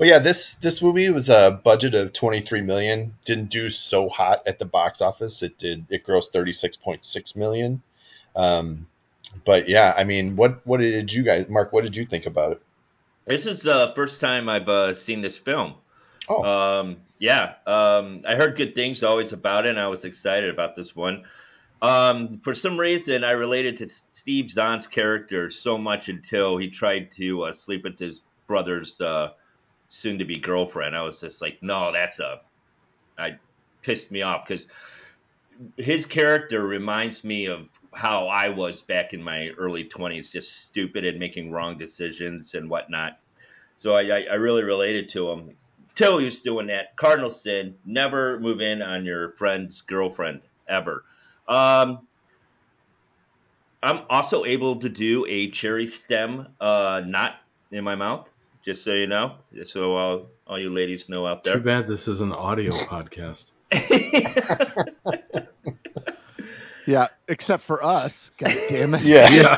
But yeah, this this movie was a budget of twenty three million. Didn't do so hot at the box office. It did. It grossed thirty six point six million. Um, but yeah, I mean, what what did you guys, Marc? What did you think about it? This is the first time I've uh, seen this film. Oh, Um, yeah, um, I heard good things always about it, and I was excited about this one. Um, for some reason, I related to Steve Zahn's character so much until he tried to uh, sleep with his brother's uh, soon-to-be girlfriend. I was just like, no, that's a, I pissed me off because his character reminds me of how I was back in my early 20s, just stupid and making wrong decisions and whatnot. So I, I, I really related to him. Till he was doing that. Cardinal sin: never move in on your friend's girlfriend ever. Um, I'm also able to do a cherry stem uh, knot in my mouth, just so you know, just so all, all you ladies know out there. Too there. bad this is an audio podcast. Yeah, except for us. God damn it. yeah.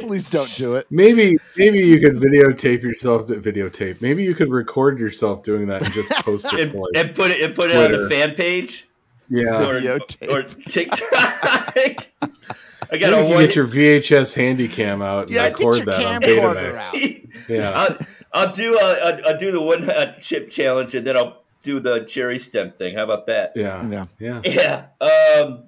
Please don't do it. Maybe maybe you could videotape yourself. To videotape. Maybe you could record yourself doing that and just post it. and, like, and put it and put it on Twitter. the fan page yeah. or, Videotape. or TikTok. I Maybe got you can one. get your VHS handy cam out and Yeah, get record your that on camcorder Betamax. out. Yeah. I'll, I'll do a, I'll, I'll do the one uh, chip challenge and then I'll do the cherry stem thing. How about that? yeah. Yeah. Yeah. Yeah. Um,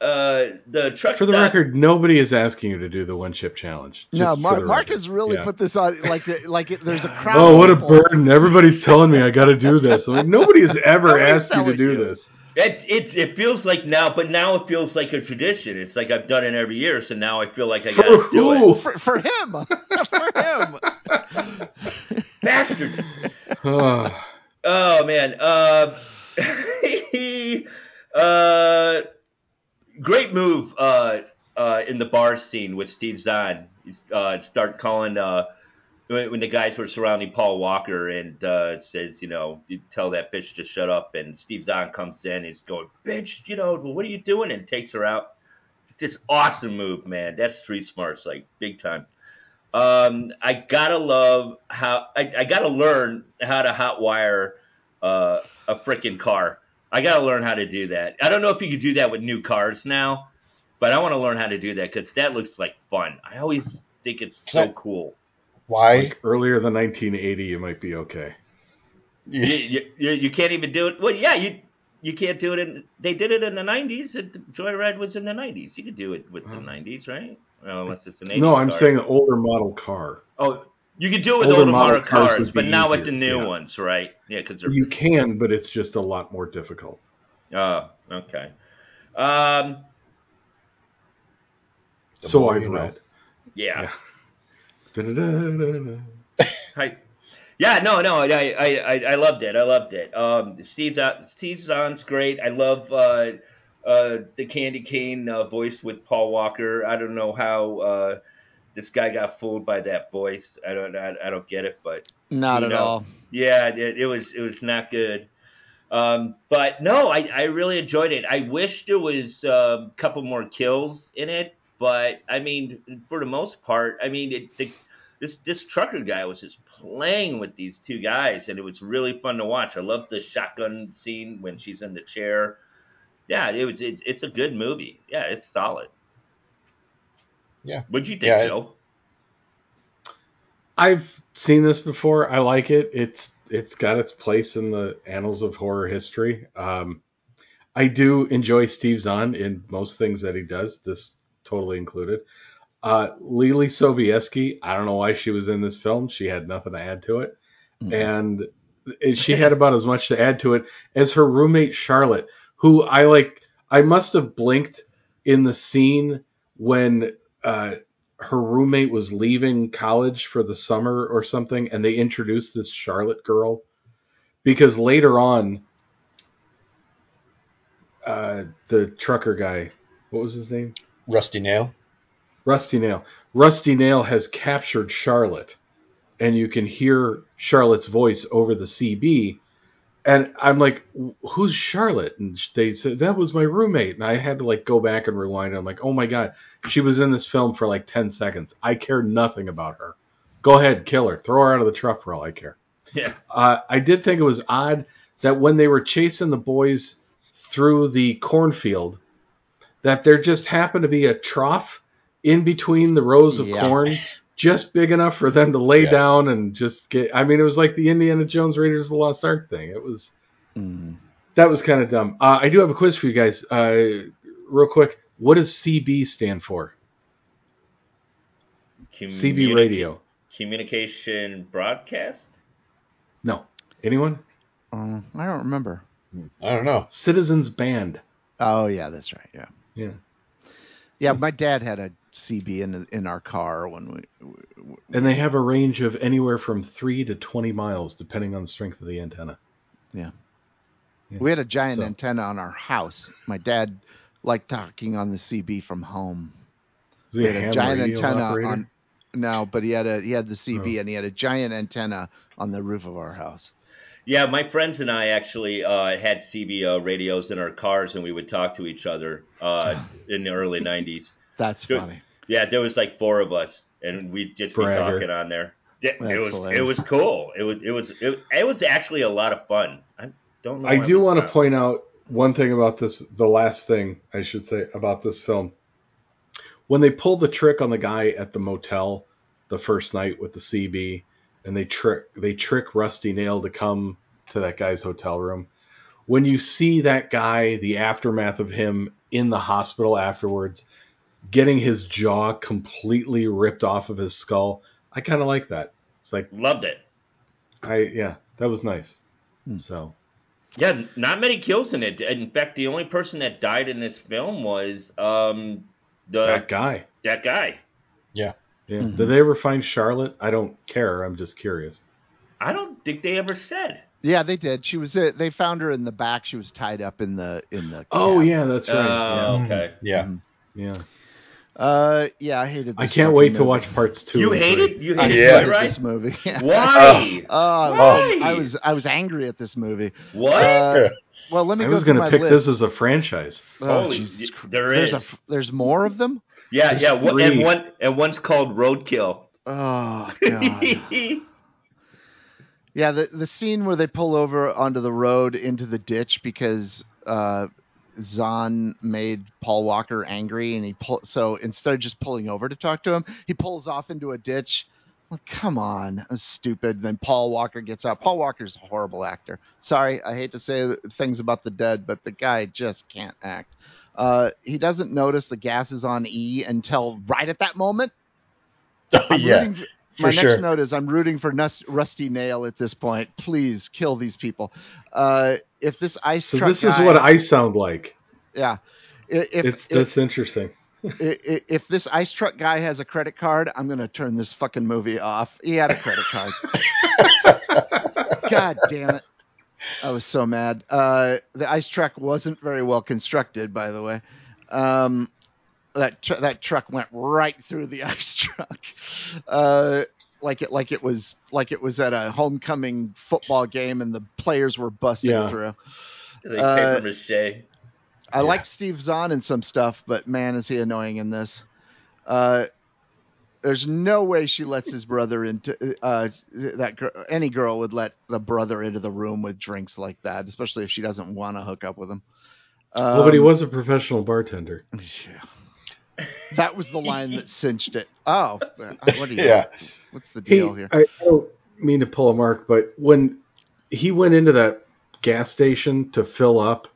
uh, the truck For the stop- record, nobody is asking you to do the one chip challenge. No, Just for Marc, Marc has really Yeah. put this on like the, like it, there's a crowd. Oh, what a burden! Everybody's telling me I got to do this. I'm like, nobody has ever Nobody's asked you to do you. this. It, it it feels like now, but now it feels like a tradition. It's like I've done it every year, so now I feel like I gotta do it. for, for him. for him. Bastards! Oh, man, uh, uh, great move uh, uh, in the bar scene with Steve Zahn. He's, Uh, start calling uh, when, when the guys were surrounding Paul Walker and uh, says, you know, you tell that bitch to shut up. And Steve Zahn comes in and he's going, bitch, you know, what are you doing? And takes her out. Just awesome move, man. That's street smarts, like big time. Um, I gotta love how I, I gotta learn how to hotwire uh, a freaking car. I gotta learn how to do that. I don't know if you could do that with new cars now, but I want to learn how to do that because that looks like fun. I always think it's so cool. Why? like earlier than 1980, you might be okay. You, you, you, you can't even do it. Well, yeah, you you can't do it in. They did it in the '90s. It, Joyride was in the '90s. You could do it with the Oh. '90s, right? Well, unless it's an 80s No, I'm car. saying an older model car. Oh, you could do it with Older older model model cars cars, but be not with the new yeah. ones, right? Yeah, because they're You can, but it's just a lot more difficult. Oh, okay. Um, so more I've you know. read. yeah. Da-da-da-da-da. I, yeah, no, no, I, I, I, I loved it. I loved it. Um, Steve, Zahn- Steve Zahn's great. I love uh, uh, the Candy Cane uh, voice with Paul Walker. I don't know how uh, this guy got fooled by that voice. I don't, I, I don't get it, but Not at know. all. yeah, it, it was it was not good. Um, but no, I, I really enjoyed it. I wish there was a couple more kills in it, but I mean, for the most part, I mean, it, the, this this trucker guy was just playing with these two guys, and it was really fun to watch. I love the shotgun scene when she's in the chair. Yeah, it was. It, it's a good movie. Yeah, it's solid. Yeah. What'd you think, Yeah, it- Joe? I've seen this before. I like it. It's it's got its place in the annals of horror history. Um, I do enjoy Steve Zahn in most things that he does. This totally included. Uh, Leelee Sobieski. I don't know why she was in this film. She had nothing to add to it, Mhm. and she had about as much to add to it as her roommate Charlotte, who I like. I must have blinked in the scene when uh, her roommate was leaving college for the summer or something, and they introduced this Charlotte girl because later on, uh, the trucker guy, what was his name? Rusty Nail. Rusty Nail. Rusty Nail has captured Charlotte, and you can hear Charlotte's voice over the CB. And I'm like, "Who's Charlotte?" And they said that was my roommate, and I had to like go back and rewind. I'm like, "Oh my god, she was in this film for like ten seconds. I care nothing about her. Go ahead, kill her, throw her out of the truck for all I care." Yeah. Uh, I did think it was odd that when they were chasing the boys through the cornfield, that there just happened to be a trough in between the rows of Yeah. corn, just big enough for them to lay Yeah. down and just get. I mean, it was like the Indiana Jones Raiders of the Lost Ark thing. It was Mhm. that was kind of dumb. Uh, I do have a quiz for you guys, uh, real quick. What does CB stand for? CB radio. Communication broadcast. No, anyone? Uh, I don't remember. I don't know. Citizens Band. Oh yeah, that's right. Yeah. Yeah. Yeah, my dad had a CB in in our car when we. we And they have a range of anywhere from three to twenty miles, depending on the strength of the antenna. Yeah. we had a giant So- antenna on our house. My dad liked talking on the CB from home. Is He had a ham giant antenna operator? on. No, but he had a he had the CB Oh. and he had a giant antenna on the roof of our house. Yeah, my friends and I actually uh, had CB uh, radios in our cars, and we would talk to each other uh, in the early '90s. That's Good. funny. Yeah, there was like four of us, and we'd just be talking on there. Yeah, it That's was hilarious. it was cool. It was it was it, it was actually a lot of fun. I don't know. I do want to point out one thing about this. The last thing I should say about this film, when they pulled the trick on the guy at the motel the first night with the CB, and they trick they trick Rusty Nail to come to that guy's hotel room. when you see that guy, the aftermath of him in the hospital afterwards, getting his jaw completely ripped off of his skull, I kind of like that. It's like Loved it. I yeah, that was nice. Hmm. So Yeah, not many kills in it. In fact, the only person that died in this film was um the that guy. that guy. Yeah. Mhm. Did they ever find Charlotte? I don't care. I'm just curious. I don't think they ever said. Yeah, they did. She was. Uh, they found her in the back. She was tied up in the in the. Oh cab. yeah, that's right. Oh, Mm, okay. Yeah. Mhm. yeah. Yeah. Uh, yeah, I hated. This I can't fucking wait to watch parts two. You hated, hate three. You I hate Yeah. hated right? this movie. Yeah. Why? Oh, I, Why? I was I was angry at this movie. what? Uh, well, let me I go was going my to pick list. this as a franchise. Oh, Holy- Jesus y- Christ. there's. A, there's more of them. Yeah, There's yeah. One, and one and one's called Roadkill. Oh God. yeah, the the scene where they pull over onto the road into the ditch because uh, Zahn made Paul Walker angry, and he pull so instead of just pulling over to talk to him, he pulls off into a ditch. Like, come on, that's stupid. Then Paul Walker gets out. Paul Walker's a horrible actor. Sorry, I hate to say things about the dead, but the guy just can't act. Uh, he doesn't notice the gas is on E until right at that moment. I'm yeah. rooting my next sure. note is I'm rooting for Nus- Rusty Nail at this point. Please kill these people. Uh, if this ice So truck this is guy- what I sound like. yeah. If It's if, that's interesting. i- i- if this ice truck guy has a credit card, I'm gonna turn this fucking movie off. He had a credit card. God damn it! I was so mad. Uh, the ice truck wasn't very well constructed, by the way. Um, that tr- that truck went right through the ice truck, uh, like it like it was like it was at a homecoming football game, and the players were busting Yeah. through. Like Uh, paper mache. I Yeah. like Steve Zahn and some stuff, but man, is he annoying in this. Uh, there's no way she lets his brother into uh, that. Girl, any girl would let the brother into the room with drinks like that, especially if she doesn't want to hook up with him. Um, well, but he was a professional bartender. yeah. That was the line that cinched it. Oh, what do you? Yeah. What's the He, deal here? I, I don't mean to pull a mark, but when he went into that gas station to fill up,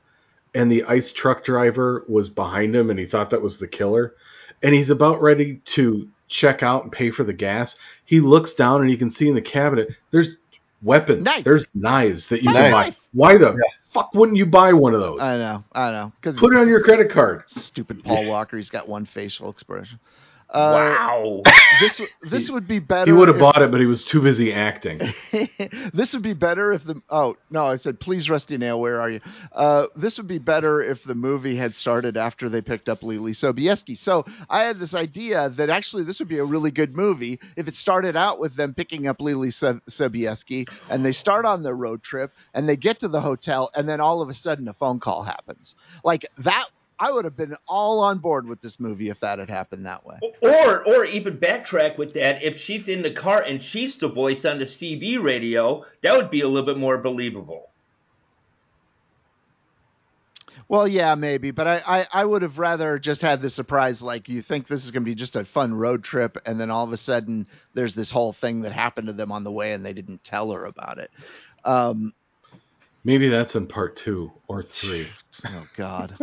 and the ice truck driver was behind him, and he thought that was the killer, and he's about ready to check out and pay for the gas, he looks down and you can see in the cabinet there's weapons, Knife. there's knives that you Knife. can buy. Why the Yeah. fuck wouldn't you buy one of those? I know, I know, Put it on your credit card. stupid Paul Walker. He's got one facial expression. Uh, wow. This this would be better. He would have bought it, but he was too busy acting. this would be better if the oh no I said please Rusty Nail where are you? Uh, this would be better if the movie had started after they picked up Leelee Sobieski. So I had this idea that actually this would be a really good movie if it started out with them picking up Leelee So- Sobieski and they start on their road trip and they get to the hotel and then all of a sudden a phone call happens like that. I would have been all on board with this movie if that had happened that way. Or or even backtrack with that. If she's in the car and she's the voice on the CB radio, that would be a little bit more believable. Well, yeah, maybe, but I, I, I would have rather just had the surprise. Like you think this is going to be just a fun road trip, and then all of a sudden there's this whole thing that happened to them on the way, and they didn't tell her about it. Um, Maybe that's in part two or three. oh God,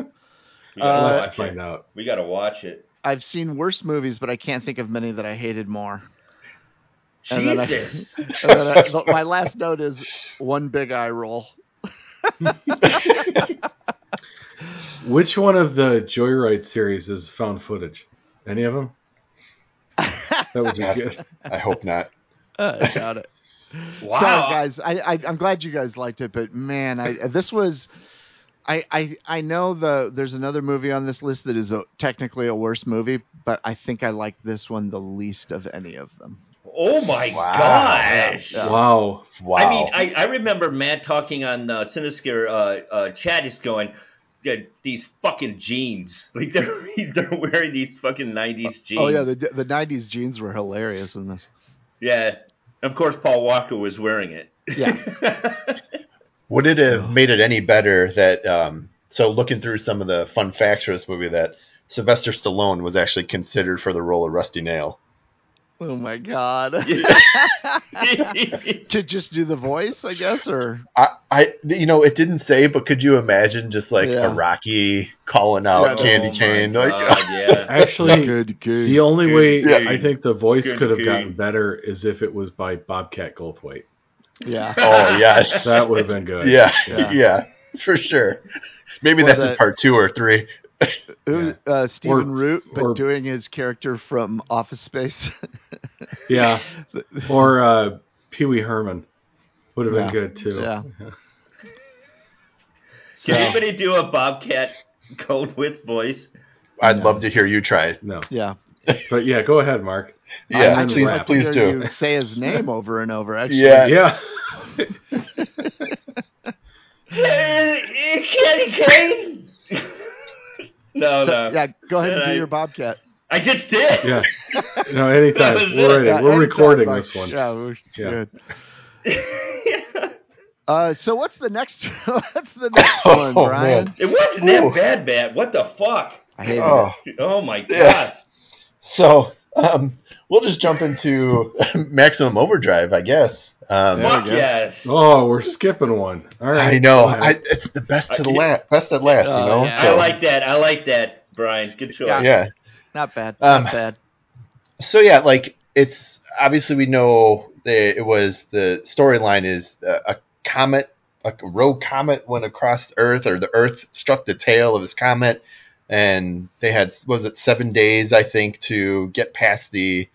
We Uh, gotta We'll watch find it. out. We gotta watch it. I've seen worse movies, but I can't think of many that I hated more. And then I- Jesus. And then I, the- my last note is one big eye roll. Which one of the Joyride series is found footage? Any of them? That would be good. I hope not. I got it. Wow. Sorry, guys. I, I I'm glad you guys liked it, but man, I this was. I, I I know the there's another movie on this list that is a, technically a worse movie, but I think I like this one the least of any of them. Oh my Wow. gosh. Yeah. Wow. Wow. I mean, I, I remember Matt talking on uh, Cinescare uh, uh, chat is going, "Yeah, these fucking jeans. Like they're they're wearing these fucking '90s jeans. Oh yeah, the the '90s jeans were hilarious in this. yeah. Of course, Paul Walker was wearing it. Yeah. Would it have made it any better that um, so looking through some of the fun facts for this movie that Sylvester Stallone was actually considered for the role of Rusty Nail? Oh my god. to just do the voice, I guess, or I, I, you know, it didn't say, but could you imagine just like Yeah. a Rocky calling out Yeah, Candy Oh my Cane? Like, yeah. Actually, good, good. the only way Good I think the voice Good could have game. gotten better is if it was by Bobcat Goldthwait. Yeah. oh yes, That would have been good. yeah, Yeah. yeah, for sure. Maybe Or that's the- his part two or three. Who- Uh, Stephen Or- Root, but or- doing his character from Office Space. Yeah. Or uh, Pee Wee Herman would have been good too. Yeah. Can So- anybody do a Bobcat Goldthwait voice? I'd No. love to hear you try it. No. yeah. But yeah, go ahead, Marc. Yeah, I'm please, rap. please do. You say his name over and over. Actually, Yeah. Yeah. Candy Cane. no, So, no. yeah. Go ahead and do Yeah, I- your Bobcat. I just did. Yeah. No, anytime. That We're ready. Yeah, We're anytime, recording Marc. this one. Yeah, we're Yeah. good. Uh, so what's the next? what's the next one, Oh, Brian? man. it wasn't Ooh. that bad, Matt. What the fuck? I hate Oh, Oh my Yeah. God. so um, we'll just jump into Maximum Overdrive, I guess. Um, Fuck yes. Oh, we're skipping one. All right. I know. I, it's the best to the last, best at last, Oh, you know. yeah. I like that. I like that, Brian. Good choice. Yeah. yeah. Not bad. Um, Not bad. so yeah, like it's obviously we know that it was the storyline is a, a comet, a rogue comet went across Earth, or the Earth struck the tail of this comet, and they had was it seven days I think to get past the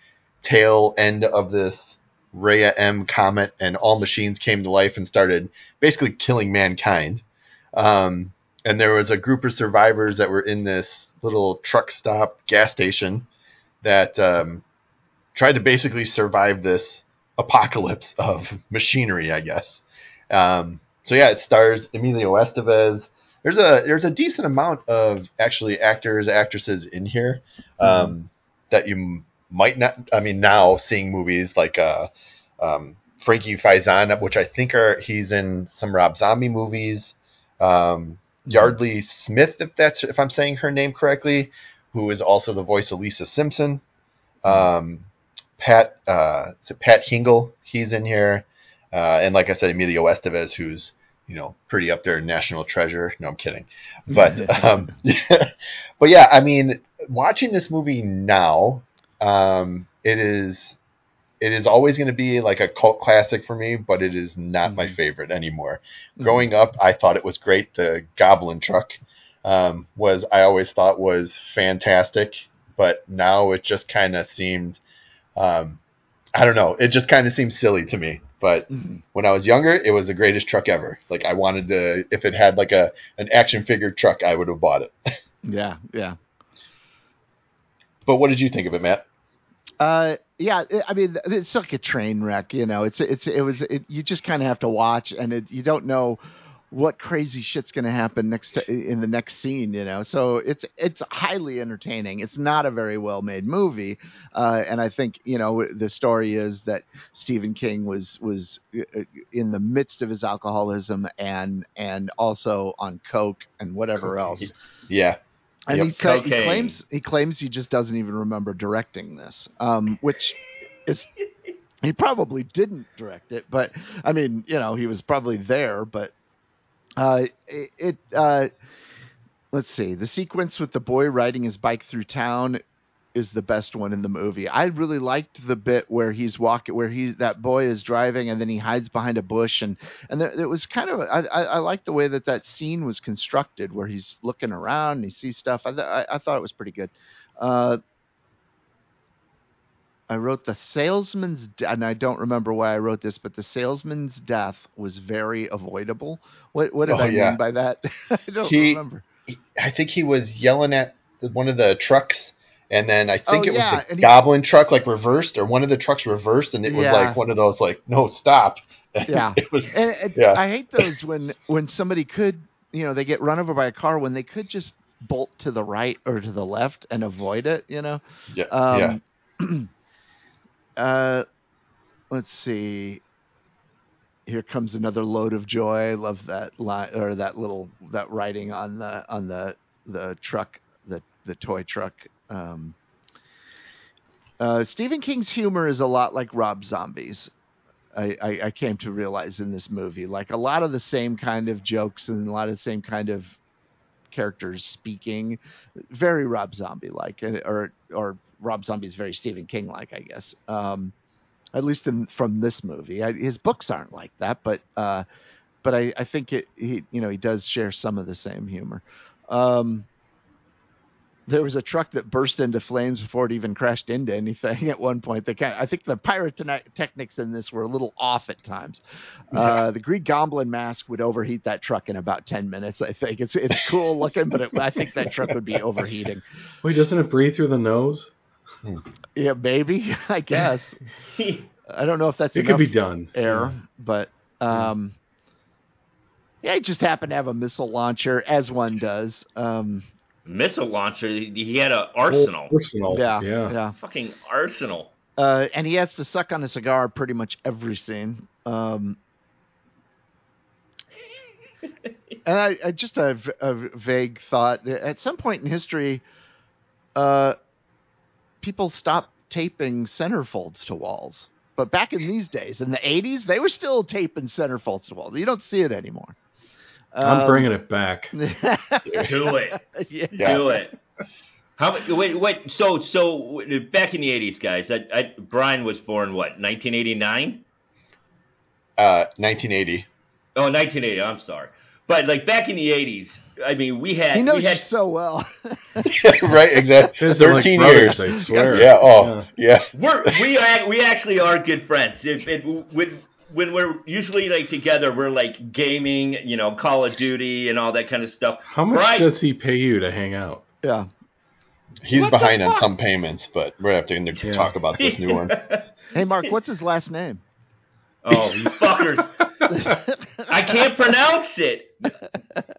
tail end of this Rhea M comet, and all machines came to life and started basically killing mankind. Um, and there was a group of survivors that were in this little truck stop gas station that um, tried to basically survive this apocalypse of machinery, I guess. Um, so yeah, it stars Emilio Estevez. There's a there's a decent amount of actually actors actresses in here um, that you might not. I mean, now seeing movies like uh, um, Frankie Faison, which I think are he's in some Rob Zombie movies. Um, Yeardley Smith, if that's if I'm saying her name correctly, who is also the voice of Lisa Simpson. Um, Pat uh, Pat Hingle, he's in here, uh, and like I said, Emilio Estevez, who's you know pretty up there, national treasure. No, I'm kidding, but um, but yeah, I mean, watching this movie now, um, it is it is always going to be like a cult classic for me, but it is not my Mhm. favorite anymore. Mhm. Growing up, I thought it was great. The Goblin truck um, was I always thought was fantastic, but now it just kind of seemed, um, I don't know, it just kind of seems silly to me. But Mhm. when I was younger, it was the greatest truck ever. Like I wanted to, if it had like a an action figure truck, I would have bought it. Yeah, yeah. But what did you think of it, Matt? Uh, yeah. I mean, it's like a train wreck. You know, it's it's it was. It, you just kind of have to watch, and it, you don't know what crazy shit's going to happen next to, in the next scene. You know, so it's it's highly entertaining. It's not a very well made movie, uh, and I think you know the story is that Stephen King was was uh, in the midst of his alcoholism and and also on coke and whatever else. Yeah, And Yep. he, he claims he claims he just doesn't even remember directing this, um, which is he probably didn't direct it, but I mean, you know, he was probably there. But uh, it, uh, let's see, the sequence with the boy riding his bike through town is the best one in the movie. I really liked the bit where he's walking, where he that boy is driving, and then he hides behind a bush, and and there, it was kind of I, I, I like the way that that scene was constructed, where he's looking around and he sees stuff. I th- I, I thought it was pretty good. Uh, I wrote the salesman's, de- and I don't remember why I wrote this, but the salesman's death was very avoidable. What what did Oh, I yeah. mean by that? I don't He- remember. I think he was yelling at the, one of the trucks, and then I think Oh, it yeah, was the he- Goblin truck like reversed, or one of the trucks reversed, and it was Yeah. like one of those like no stop. Yeah. it was And it, Yeah. I hate those when when somebody could, you know, they get run over by a car when they could just bolt to the right or to the left and avoid it. You know. yeah, um, yeah. Uh, let's see. Here comes another load of joy. I love that line or that little that writing on the on the the truck the the toy truck. Um, Uh, Stephen King's humor is a lot like Rob Zombie's. I, I, I came to realize in this movie, like a lot of the same kind of jokes and a lot of the same kind of characters speaking, very Rob Zombie like, or or Rob Zombie's very Stephen King like, I guess. Um, at least in, from this movie, I, his books aren't like that, but uh, but I, I think it he you know he does share some of the same humor. Um, there was a truck that burst into flames before it even crashed into anything at one point. They kind of, I think the pyrotechnics in this were a little off at times. Yeah. Uh, the Green Goblin mask would overheat that truck in about ten minutes. I think it's it's cool looking, but it, I think that truck would be overheating. Wait, doesn't it breathe through the nose? Yeah, maybe. I guess. I don't know if that's it could be done air, but um, yeah, he just happened to have a missile launcher, as one does. Um, missile launcher. He had an arsenal. arsenal. Yeah, yeah, yeah. Fucking arsenal. Uh, and he has to suck on a cigar pretty much every scene. Um, and I, I just a, a, vague thought. At some point in history, uh, people stopped taping centerfolds to walls. But back in these days, in the 80s, they were still taping centerfolds to walls. You don't see it anymore. I'm um, bringing it back. do it. Yeah. Do it. How wait wait so so back in the 80s guys I, I, Brian was born what 1989 uh 1980 oh 1980 I'm sorry but like back in the 80s I mean we had he knows we had, you so well right exactly 13 like years I swear yeah oh yeah, yeah. We're, we we actually are good friends if it, with when we're usually like together, we're like gaming, you know, Call of Duty and all that kind of stuff. How much Brian, does he pay you to hang out? Yeah. He's what behind on some payments, but we're have to yeah. talk about this new one. hey, Marc, what's his last name? Oh, you fuckers! I can't pronounce it.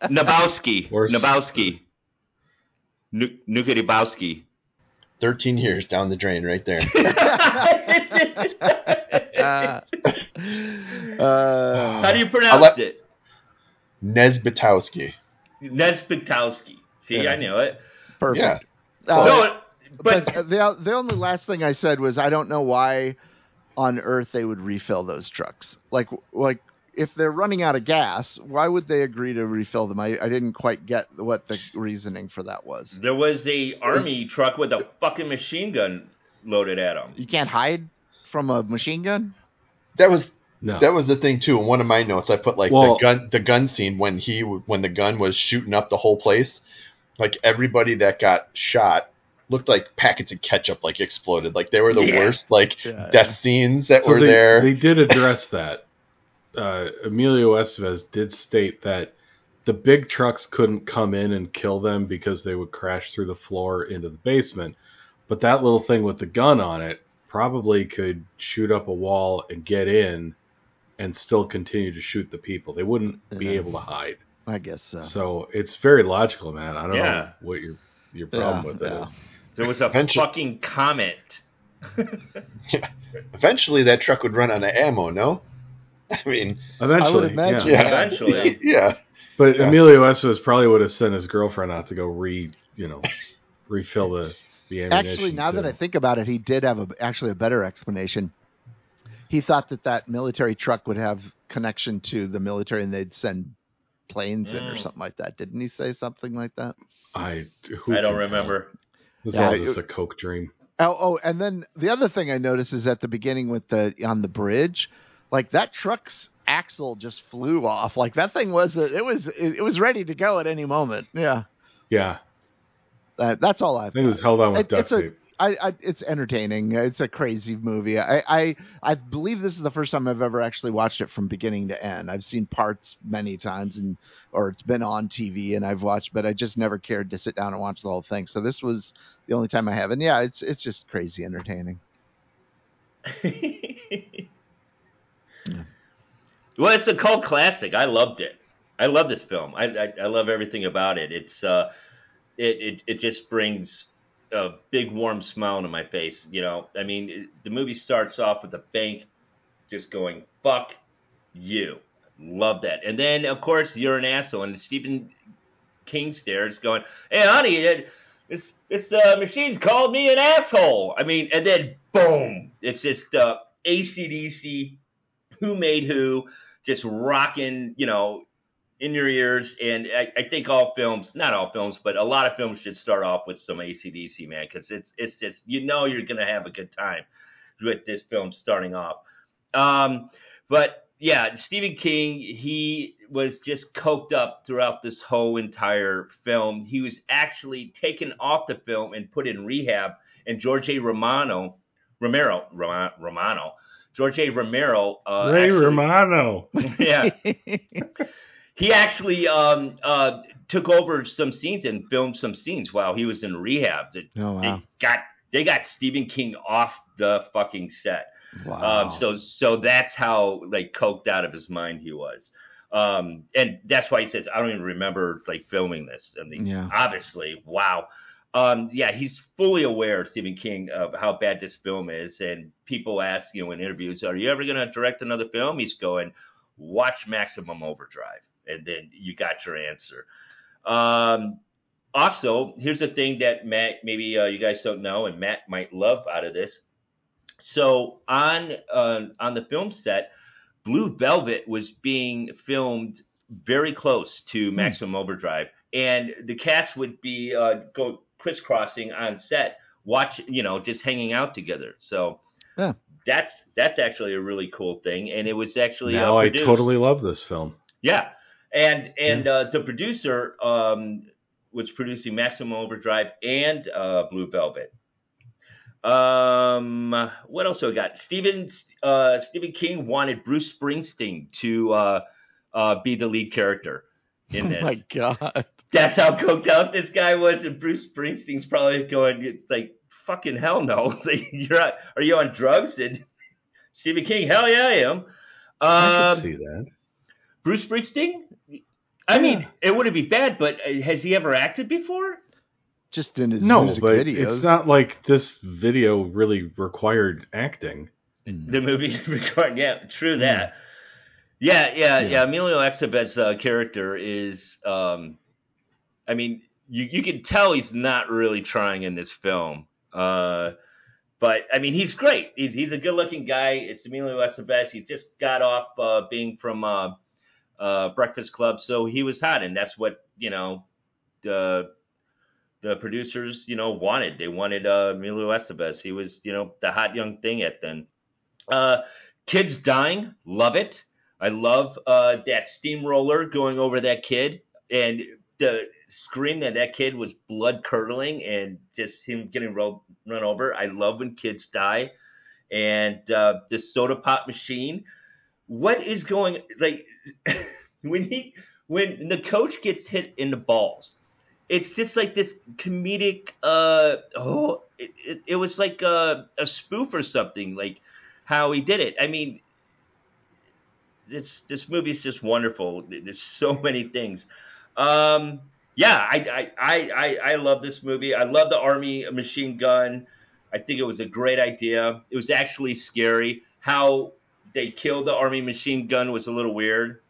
Nabowski. Nabowski. Nukadibowski. Thirteen years down the drain, right there. uh, uh, How do you pronounce let, it? Nesbitowski. Nesbitowski. See, yeah. I knew it. Perfect. Yeah. Uh, no, but, but the the only last thing I said was I don't know why on earth they would refill those trucks. Like like if they're running out of gas, why would they agree to refill them? I, I didn't quite get what the reasoning for that was. There was a army truck with a fucking machine gun loaded at them. You can't hide from a machine gun? That was no. that was the thing too. In one of my notes, I put like well, the gun the gun scene when he when the gun was shooting up the whole place. Like everybody that got shot looked like packets of ketchup like exploded. Like they were the yeah. worst like yeah, death yeah. scenes that so were they, there. They did address that. Uh, Emilio Estevez did state that the big trucks couldn't come in and kill them because they would crash through the floor into the basement. But that little thing with the gun on it probably could shoot up a wall and get in and still continue to shoot the people. They wouldn't be able to hide. I guess so. So it's very logical, man. I don't yeah. know what your your problem yeah, with it yeah. is. There was a Eventually, fucking comment. yeah. Eventually, that truck would run out of ammo. No, I mean, eventually, I would imagine. Yeah. Eventually, yeah. But Emilio Estevez probably would have sent his girlfriend out to go re, you know, refill the Actually, now too. that I think about it, he did have a, actually a better explanation. He thought that that military truck would have connection to the military, and they'd send planes mm. in or mm. something like that. Didn't he say something like that? I I don't remember. This yeah, was just a coke dream. Oh, oh, and then the other thing I noticed is at the beginning with the on the bridge, like that truck's axle just flew off. Like that thing was it was it, it was ready to go at any moment. Yeah. Yeah. Uh, that's all I've. It was held on with it, duct tape. I, I, it's entertaining. It's a crazy movie. I, I, I believe this is the first time I've ever actually watched it from beginning to end. I've seen parts many times, and or it's been on TV, and I've watched, but I just never cared to sit down and watch the whole thing. So this was the only time I have, and yeah, it's it's just crazy entertaining. yeah. Well, it's a cult classic. I loved it. I love this film. I, I, I love everything about it. It's uh, it, it, it just brings a big warm smile to my face. You know, I mean, it, the movie starts off with the bank just going "fuck you." Love that, and then of course you're an asshole, and Stephen King stares, going, "Hey, honey, this this uh, machine's called me an asshole. I mean, and then boom, it's just uh, ACDC, who made who, just rocking, you know, in your ears. And I, I think all films, not all films, but a lot of films should start off with some ACDC, man, because it's it's just you know you're gonna have a good time with this film starting off. Um, but yeah, Stephen King, he was just coked up throughout this whole entire film. He was actually taken off the film and put in rehab. And George A. Romano, Romero, Roma- Romano, George A. Romero, uh, Ray actually- Romano. yeah, he actually um, uh, took over some scenes and filmed some scenes while he was in rehab. They, Oh wow. they got they got Stephen King off the fucking set. Wow. Um, so so that's how like coked out of his mind he was. Um, and that's why he says I don't even remember like filming this. I mean, Yeah. obviously, wow. Um, yeah, he's fully aware, Stephen King, of how bad this film is. And people ask, you know, in interviews, "Are you ever going to direct another film?" He's going, "Watch Maximum Overdrive," and then you got your answer. Um, also, here's the thing that Matt, maybe uh, you guys don't know, and Matt might love out of this. So on uh, on the film set, Blue Velvet was being filmed very close to Maximum Overdrive, and the cast would be uh, go crisscrossing on set, watch you know just hanging out together. So Yeah. that's that's actually a really cool thing, and it was actually now uh, I totally love this film. yeah, and and uh, the producer um, was producing Maximum Overdrive and uh, Blue Velvet. Um, what else do I got? Stephen uh, Stephen King wanted Bruce Springsteen to uh, uh, be the lead character in this. oh this. my god. That's how coked out this guy was, and Bruce Springsteen's probably going, it's like fucking hell no. Like, You're on, are you on drugs? And Stephen King, hell yeah, I am. I Um, can see that. Bruce Springsteen? I mean, it wouldn't be bad, but uh, has he ever acted before? Just in his No, music but videos. it's not like this video really required acting. The movie recording, yeah, true that. Yeah, yeah, yeah. Yeah. Emilio Estevez's uh, character is, um, I mean, you you can tell he's not really trying in this film. Uh, but I mean, he's great. He's he's a good-looking guy. It's Emilio Estevez. He just got off uh, being from uh, uh, Breakfast Club, so he was hot, and that's what you know the the producers you know wanted. They wanted uh, Emilio Estevez. He was you know the hot young thing at then. Uh, kids dying, love it. I love that steamroller going over that kid and the scream that that kid was blood curdling and just him getting ro- run over. I love when kids die. And uh, the soda pop machine. What is going like when he when the coach gets hit in the balls? It's just like this comedic. Uh, oh, it, it, it was like a, a spoof or something. Like how he did it. I mean, this this movie is just wonderful. There's so many things. Um, yeah, I, I I I love this movie. I love the army machine gun. I think it was a great idea. It was actually scary. How they killed the army machine gun was a little weird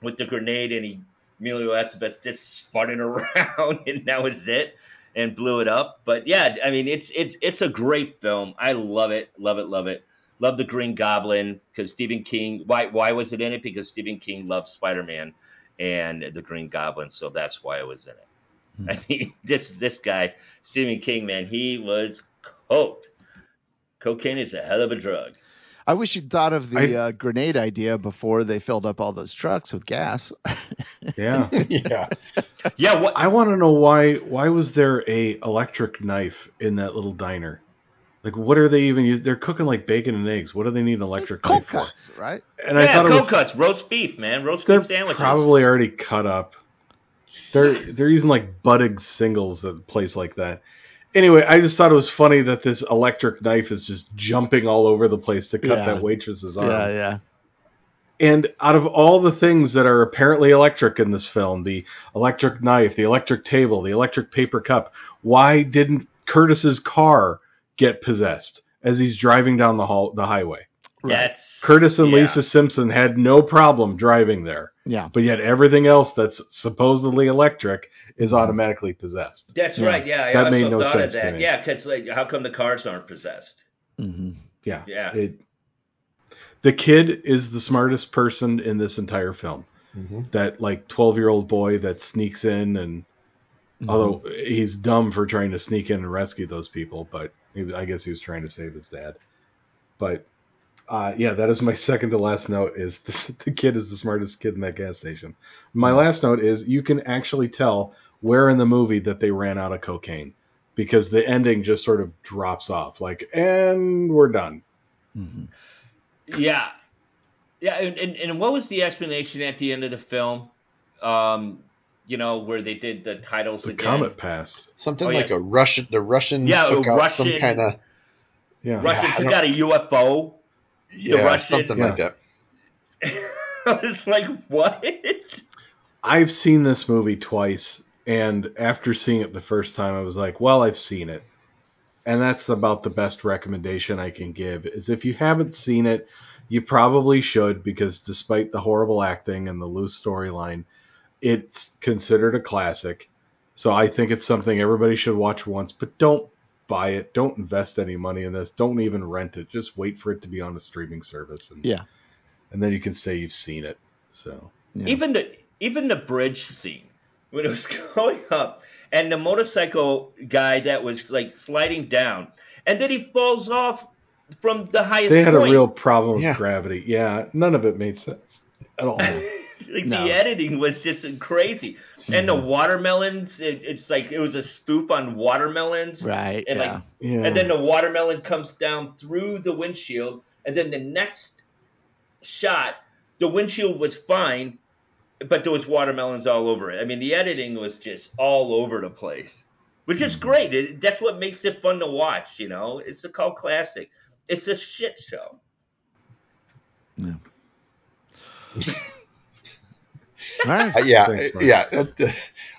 with the grenade, and he Emilio Estevez just spun around, and that was it, and blew it up. But yeah, I mean, it's it's it's a great film. I love it, love it, love it. Love the Green Goblin because Stephen King. Why why was it in it? Because Stephen King loves Spider Man and the Green Goblin, so that's why I was in it. Hmm. I mean, this this guy Stephen King, man, he was coked. Cocaine is a hell of a drug. I wish you'd thought of the I- uh, grenade idea before they filled up all those trucks with gas. Yeah. yeah. Yeah, what? I want to know why why was there a electric knife in that little diner? Like what are they even using? They're cooking like bacon and eggs. What do they need an electric Cold knife for? cuts, right? And I yeah, thought it cold was cuts, roast beef, man, roast beef sandwiches. they're beef sandwiches. probably already cut up. They're they're using like Buddig singles at a place like that. Anyway, I just thought it was funny that this electric knife is just jumping all over the place to cut Yeah. that waitress's arm. Yeah, yeah. And out of all the things that are apparently electric in this film, the electric knife, the electric table, the electric paper cup, why didn't Curtis's car get possessed as he's driving down the hall the highway? That's Curtis and yeah. Lisa Simpson had no problem driving there. Yeah. But yet everything else that's supposedly electric is Mm-hmm. automatically possessed. That's Yeah. right. Yeah, I That also made no thought of sense to that. me. Yeah, because like, how come the cars aren't possessed? Mm-hmm. Yeah. Yeah. It, the kid is the smartest person in this entire film. hmm That like 12 year old boy that sneaks in and although he's dumb for trying to sneak in and rescue those people, but he, I guess he was trying to save his dad. But uh, yeah, that is my second to last note. Is the, the kid is the smartest kid in that gas station. My last note is you can actually tell where in the movie that they ran out of cocaine because the ending just sort of drops off, like and we're done. hmm Yeah, yeah. And, and, and what was the explanation at the end of the film? Um, you know, where they did the titles The again. comet passed. Something Oh, yeah. like a Russian. The Russians Yeah, took a out some Russian- kind of Yeah. Russian I took out a UFO. yeah, Russian- something like that. I was like, what? I've seen this movie twice, and after seeing it the first time, I was like, "Well, I've seen it," and that's about the best recommendation I can give. Is if you haven't seen it, you probably should because despite the horrible acting and the loose storyline, it's considered a classic. So I think it's something everybody should watch once, but don't buy it. Don't invest any money in this. Don't even rent it. Just wait for it to be on a streaming service, and Yeah. and then you can say you've seen it. So Yeah. Even the even the bridge scene when it was going up, and the motorcycle guy that was like sliding down, and then he falls off from the highest. They had a real problem with Yeah. gravity. Yeah, none of it made sense at all. like No. the editing was just crazy, and the mm-hmm. watermelons. It, it's like it was a spoof on watermelons, Right. And, like, yeah. yeah. and then the watermelon comes down through the windshield, and then the next shot, the windshield was fine, but there was watermelons all over it. I mean, the editing was just all over the place, which is mm-hmm. great. It, that's what makes it fun to watch. You know, it's a cult classic. It's a shit show. All right. Uh, yeah, Thanks, yeah. uh,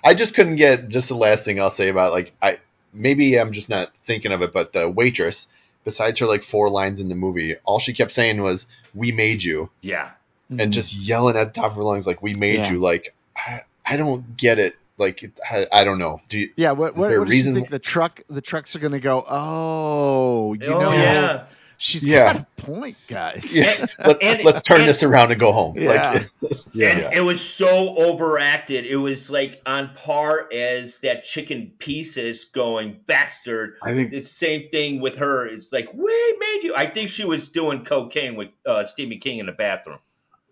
I just couldn't get just the last thing I'll say about like I maybe I'm just not thinking of it, but the waitress, besides her like four lines in the movie, all she kept saying was "We made you," Yeah. and just yelling at the top of her lungs like "We made Yeah. you." Like I, I don't get it. Like I, I don't know. Do you, Yeah, what, Is what, there what does she reason- think the truck the trucks are going to go? Oh, you oh know, yeah. She's Yeah. got a point, guys. yeah, And- let, and- let's turn and- this around and go home. Yeah. Like, yeah. and it was so overacted. It was like on par as that chicken pieces going bastard. I think The same thing with her. It's like we made you. I think she was doing cocaine with uh, Stephen King in the bathroom.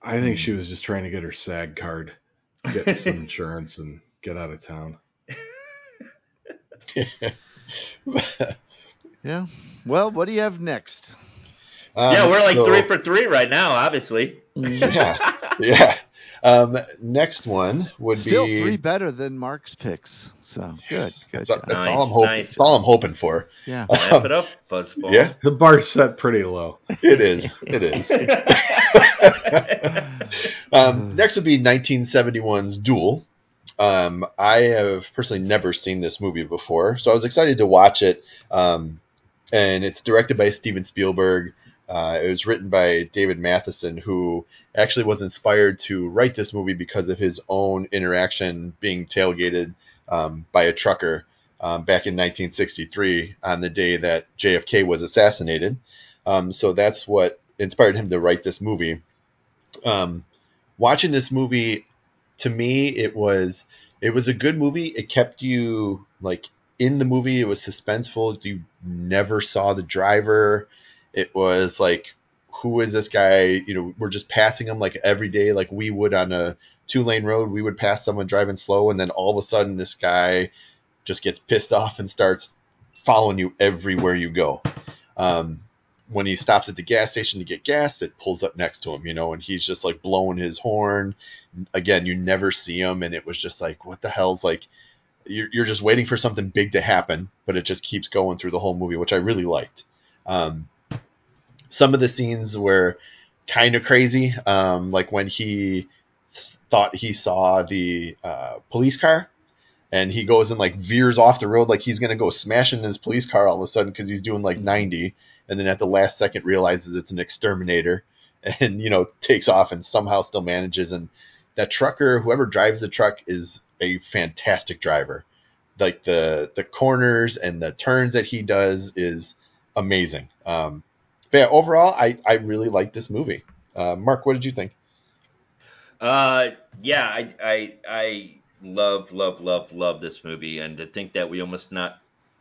I think she was just trying to get her SAG card, get some insurance, and get out of town. Yeah. Well, what do you have next? Um, yeah, we're like so- three for three right now. Obviously. yeah, yeah. Um, next one would be Still be three better than Marc's picks. So good. Good That's, that's Nice, all I'm hoping. nice. That's all I'm hoping for. Yeah. Wrap it up, Buzzball. Yeah, The bar's set pretty low. it is. It is. um, next would be 1971's Duel. Um, I have personally never seen this movie before, so I was excited to watch it. Um, and it's directed by Steven Spielberg. Uh, it was written by David Matheson, who actually was inspired to write this movie because of his own interaction being tailgated um, by a trucker um, back in 1963 on the day that JFK was assassinated. Um, so that's what inspired him to write this movie. Um, watching this movie, to me, it was it was a good movie. It kept you like in the movie. It was suspenseful. You never saw the driver. It was like, who is this guy? You know, we're just passing him like every day, like we would on a two lane road. We would pass someone driving slow, and then all of a sudden, this guy just gets pissed off and starts following you everywhere you go. Um, when he stops at the gas station to get gas, it pulls up next to him, you know, and he's just like blowing his horn. Again, you never see him, and it was just like, what the hell's like? You're, you're just waiting for something big to happen, but it just keeps going through the whole movie, which I really liked. Um, some of the scenes were kind of crazy, um, like when he thought he saw the uh, police car and he goes and like veers off the road like he's gonna go smashing his police car all of a sudden because he's doing like 90 and then at the last second realizes it's an exterminator and you know takes off and somehow still manages and that trucker, whoever drives the truck, is a fantastic driver. Like the the corners and the turns that he does is amazing. Um, but yeah, overall, I I really like this movie. Uh, Marc, what did you think? Uh, yeah, I, I, I love, love, love, love this movie, and to think that we almost not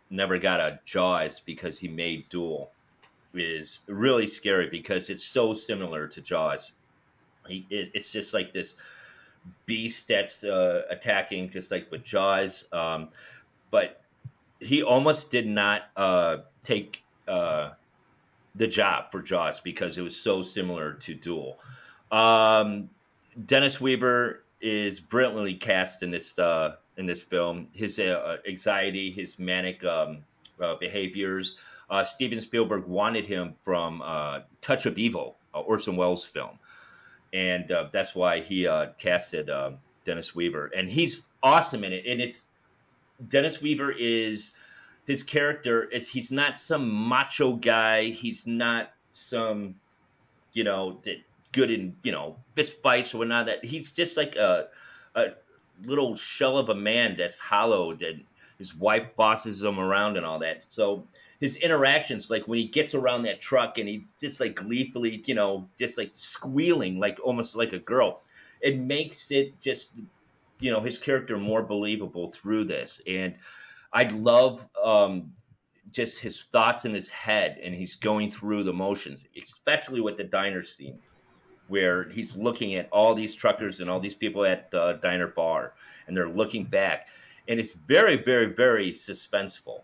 never got a Jaws because he made Duel is really scary because it's so similar to Jaws. He, it, it's just like this beast that's uh, attacking, just like with Jaws. Um, but he almost did not uh, take uh, the job for Jaws because it was so similar to Duel. Um, Dennis Weaver is brilliantly cast in this uh, in this film. His uh, anxiety, his manic um, uh, behaviors. Steven Spielberg wanted him from Touch of Evil, Orson Welles film, and uh, that's why he casted um, Dennis Weaver, and he's awesome in it. And it's Dennis Weaver is his character is he's not some macho guy. He's not some you know that good in you know fist fights or whatnot. That he's just like a a little shell of a man that's hollowed, and his wife bosses him around and all that. So his interactions, like when he gets around that truck and he's just like gleefully, you know, just like squealing, like almost like a girl, it makes it just you know his character more believable through this and i love um just his thoughts in his head and he's going through the motions especially with the diner scene where he's looking at all these truckers and all these people at the diner bar, and they're looking back, and it's very, very, very suspenseful.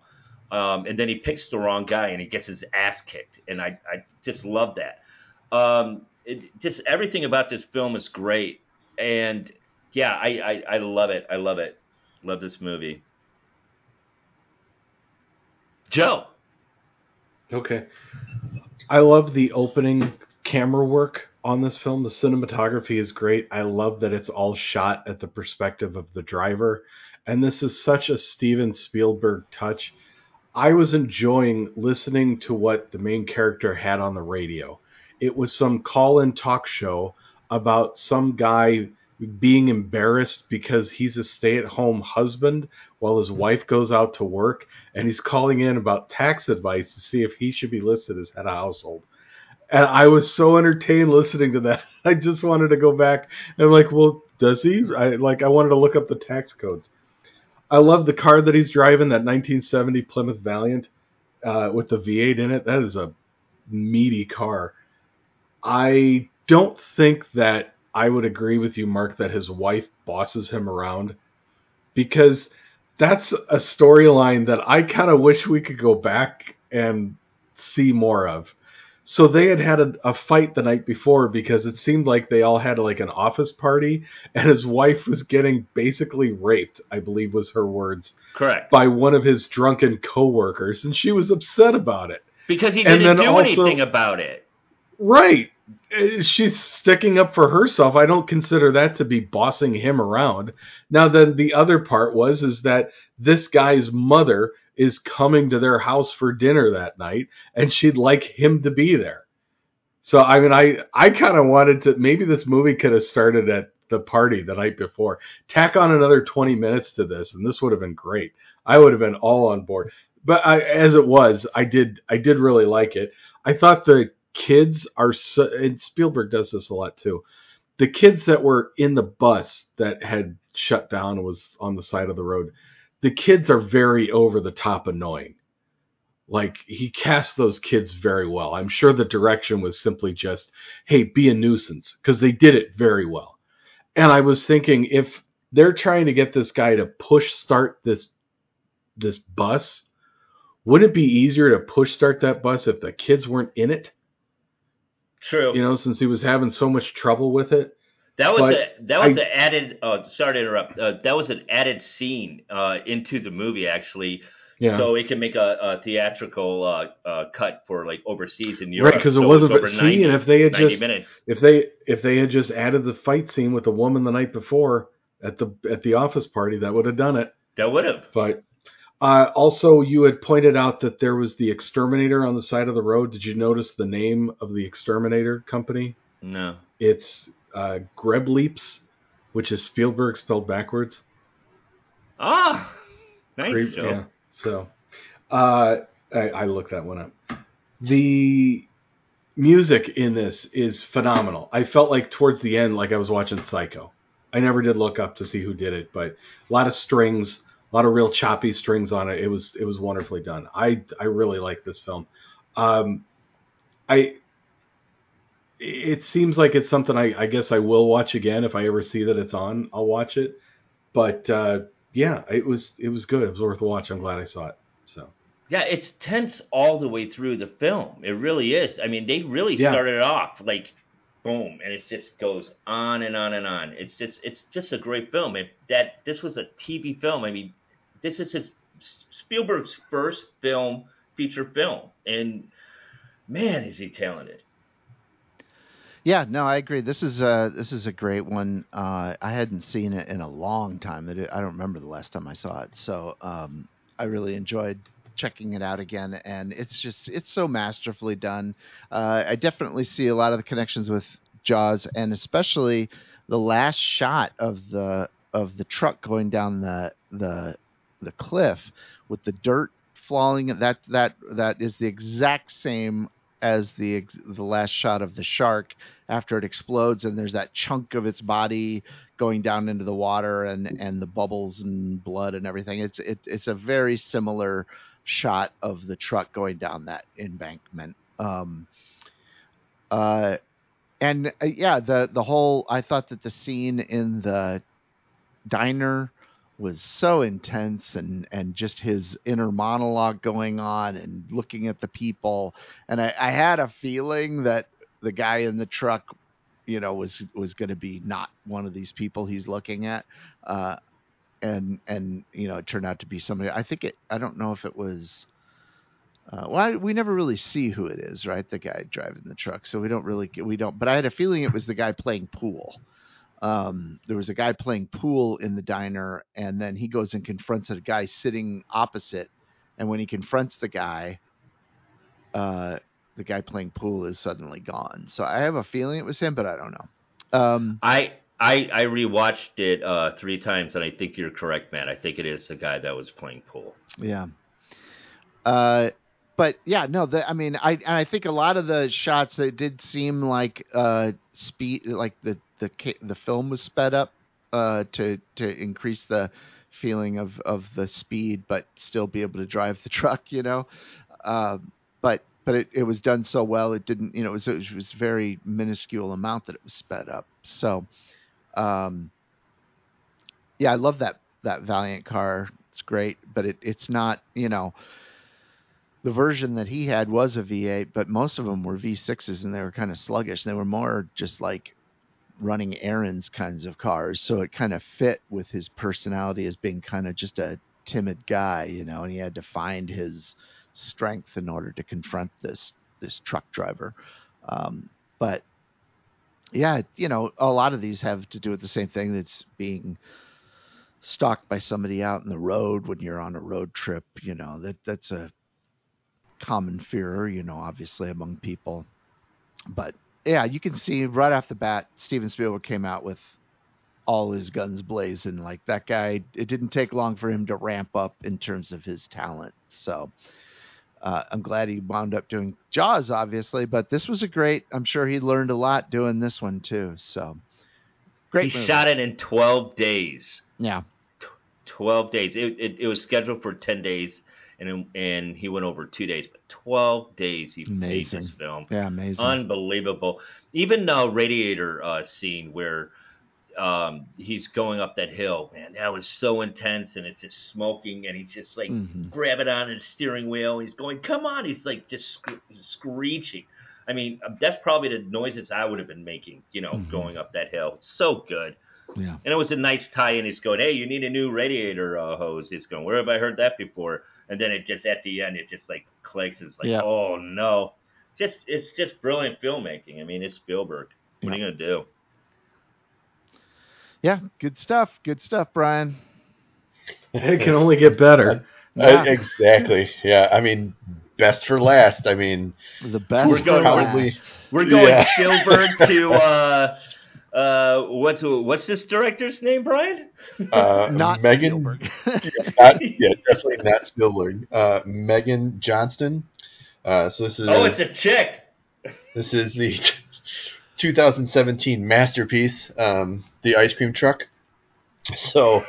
Um, and then he picks the wrong guy, and he gets his ass kicked, and I, I just love that. Um, it, just everything about this film is great, and yeah, I, I, I love it. I love it. Love this movie. Joe. Okay. I love the opening camera work on this film. The cinematography is great. I love that it's all shot at the perspective of the driver. And this is such a Steven Spielberg touch. I was enjoying listening to what the main character had on the radio. It was some call in talk show about some guy being embarrassed because he's a stay at home husband while his wife goes out to work and he's calling in about tax advice to see if he should be listed as head of household and I was so entertained listening to that. I just wanted to go back and like, well, does he? I like I wanted to look up the tax codes. I love the car that he's driving, that 1970 Plymouth Valiant uh, with the V8 in it. That is a meaty car. I don't think that I would agree with you, Marc, that his wife bosses him around because that's a storyline that I kind of wish we could go back and see more of so they had had a, a, fight the night before because it seemed like they all had like an office party, and his wife was getting basically raped. I believe was her words. Correct. By one of his drunken coworkers, and she was upset about it because he didn't do also, anything about it. Right. Uh, she's sticking up for herself. I don't consider that to be bossing him around. Now, then the other part was is that this guy's mother is coming to their house for dinner that night and she'd like him to be there. So I mean I I kind of wanted to maybe this movie could have started at the party the night before. Tack on another 20 minutes to this and this would have been great. I would have been all on board. But I, as it was, I did I did really like it. I thought the kids are so, and Spielberg does this a lot too. The kids that were in the bus that had shut down was on the side of the road the kids are very over the top annoying. Like he cast those kids very well. I'm sure the direction was simply just, hey, be a nuisance, because they did it very well. And I was thinking if they're trying to get this guy to push start this this bus, would it be easier to push start that bus if the kids weren't in it? True. You know, since he was having so much trouble with it. That was but a that was I, an added. Uh, sorry to interrupt. Uh, that was an added scene uh, into the movie actually. Yeah. So it can make a, a theatrical uh, uh, cut for like overseas in Europe. Right, because it wasn't. But see, and if they had just minutes. if they if they had just added the fight scene with the woman the night before at the at the office party, that would have done it. That would have. But uh, also, you had pointed out that there was the exterminator on the side of the road. Did you notice the name of the exterminator company? No. It's uh, Grebleips, which is Spielberg spelled backwards. Ah, nice. Yeah. So, uh, I, I looked that one up. The music in this is phenomenal. I felt like towards the end, like I was watching Psycho. I never did look up to see who did it, but a lot of strings, a lot of real choppy strings on it. It was it was wonderfully done. I I really like this film. Um, I it seems like it's something I, I guess I will watch again if I ever see that it's on. I'll watch it. But uh, yeah, it was it was good. It was worth a watch. I'm glad I saw it. So Yeah, it's tense all the way through the film. It really is. I mean, they really Yeah. started it off like boom, and it just goes on and on and on. It's just it's just a great film. If that this was a TV film, I mean, this is his Spielberg's first film, feature film, and man, is he talented. Yeah, no, I agree. This is a this is a great one. Uh, I hadn't seen it in a long time. It- I don't remember the last time I saw it, so um, I really enjoyed checking it out again. And it's just it's so masterfully done. Uh, I definitely see a lot of the connections with Jaws, and especially the last shot of the of the truck going down the the the cliff with the dirt falling. That that that is the exact same as the the last shot of the shark after it explodes and there's that chunk of its body going down into the water and and the bubbles and blood and everything. It's it, it's a very similar shot of the truck going down that embankment. Um uh and uh, yeah the the whole i thought that the scene in the diner was so intense and and just his inner monologue going on and looking at the people and I, I had a feeling that the guy in the truck you know was was going to be not one of these people he's looking at uh and and you know it turned out to be somebody i think it i don't know if it was uh, well, I, we never really see who it is, right? The guy driving the truck, so we don't really we don't. But I had a feeling it was the guy playing pool. Um, there was a guy playing pool in the diner, and then he goes and confronts a guy sitting opposite. And when he confronts the guy, uh, the guy playing pool is suddenly gone. So I have a feeling it was him, but I don't know. Um, I I I rewatched it uh, three times, and I think you're correct, man. I think it is the guy that was playing pool. Yeah. Uh, but yeah, no, the, I mean, I and I think a lot of the shots they did seem like uh speed, like the the the film was sped up uh to to increase the feeling of of the speed, but still be able to drive the truck, you know. Um, but but it, it was done so well, it didn't, you know, it was it was very minuscule amount that it was sped up. So, um, yeah, I love that that Valiant car. It's great, but it it's not, you know the version that he had was a V8, but most of them were V6s and they were kind of sluggish. They were more just like running errands kinds of cars. So it kind of fit with his personality as being kind of just a timid guy, you know, and he had to find his strength in order to confront this this truck driver. Um, but yeah, you know, a lot of these have to do with the same thing that's being stalked by somebody out in the road when you're on a road trip, you know, that that's a common fear, you know, obviously among people. But yeah, you can see right off the bat, Steven Spielberg came out with all his guns blazing. Like that guy, it didn't take long for him to ramp up in terms of his talent. So uh, I'm glad he wound up doing Jaws, obviously. But this was a great. I'm sure he learned a lot doing this one too. So great. he movie. shot it in 12 days. Yeah. 12 days. It, it, it was scheduled for 10 days, and and he went over two days. But 12 days he made this film. Yeah, amazing. Unbelievable. Even the radiator uh, scene where um, he's going up that hill, man, that was so intense, and it's just smoking, and he's just like Mhm. grabbing on his steering wheel. He's going, "Come on!" He's like just sc- screeching. I mean, uh, that's probably the noises I would have been making, you know, Mhm. going up that hill. So good. Yeah. And it was a nice tie-in. He's going, "Hey, you need a new radiator uh, hose." He's going, "Where have I heard that before?" And then it just at the end, it just like clicks. It's like, Yeah. "Oh no!" Just it's just brilliant filmmaking. I mean, it's Spielberg. What are you gonna do? Yeah, good stuff. Good stuff, Brian. It can only get better. Yeah. I- exactly. Yeah. I mean, best for last. I mean, The best We're for going- last. probably- We're going Yeah. Spielberg to uh, Uh, what's what's this director's name, Brian? Uh, Not Megan. Spielberg. Not, yeah, definitely not Spielberg. Uh, Megan Johnston. Uh, so this is Oh, it's a chick. this is the 2017 masterpiece, um, the ice cream truck. So,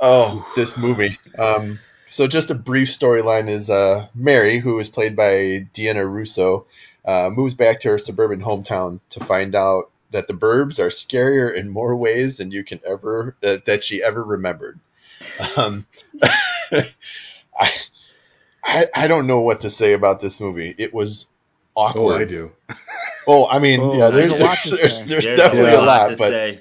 oh, this movie. Um, so just a brief storyline is uh, Mary, who is played by Deanna Russo, uh, moves back to her suburban hometown to find out that the Burbs are scarier in more ways than you can ever that, that she ever remembered. Um, I, I I don't know what to say about this movie. It was awkward. Oh, awkward. I do. Oh, I mean, Oh, yeah, there's there's, a lot to there's, say. there's There's definitely a a lot, to but say.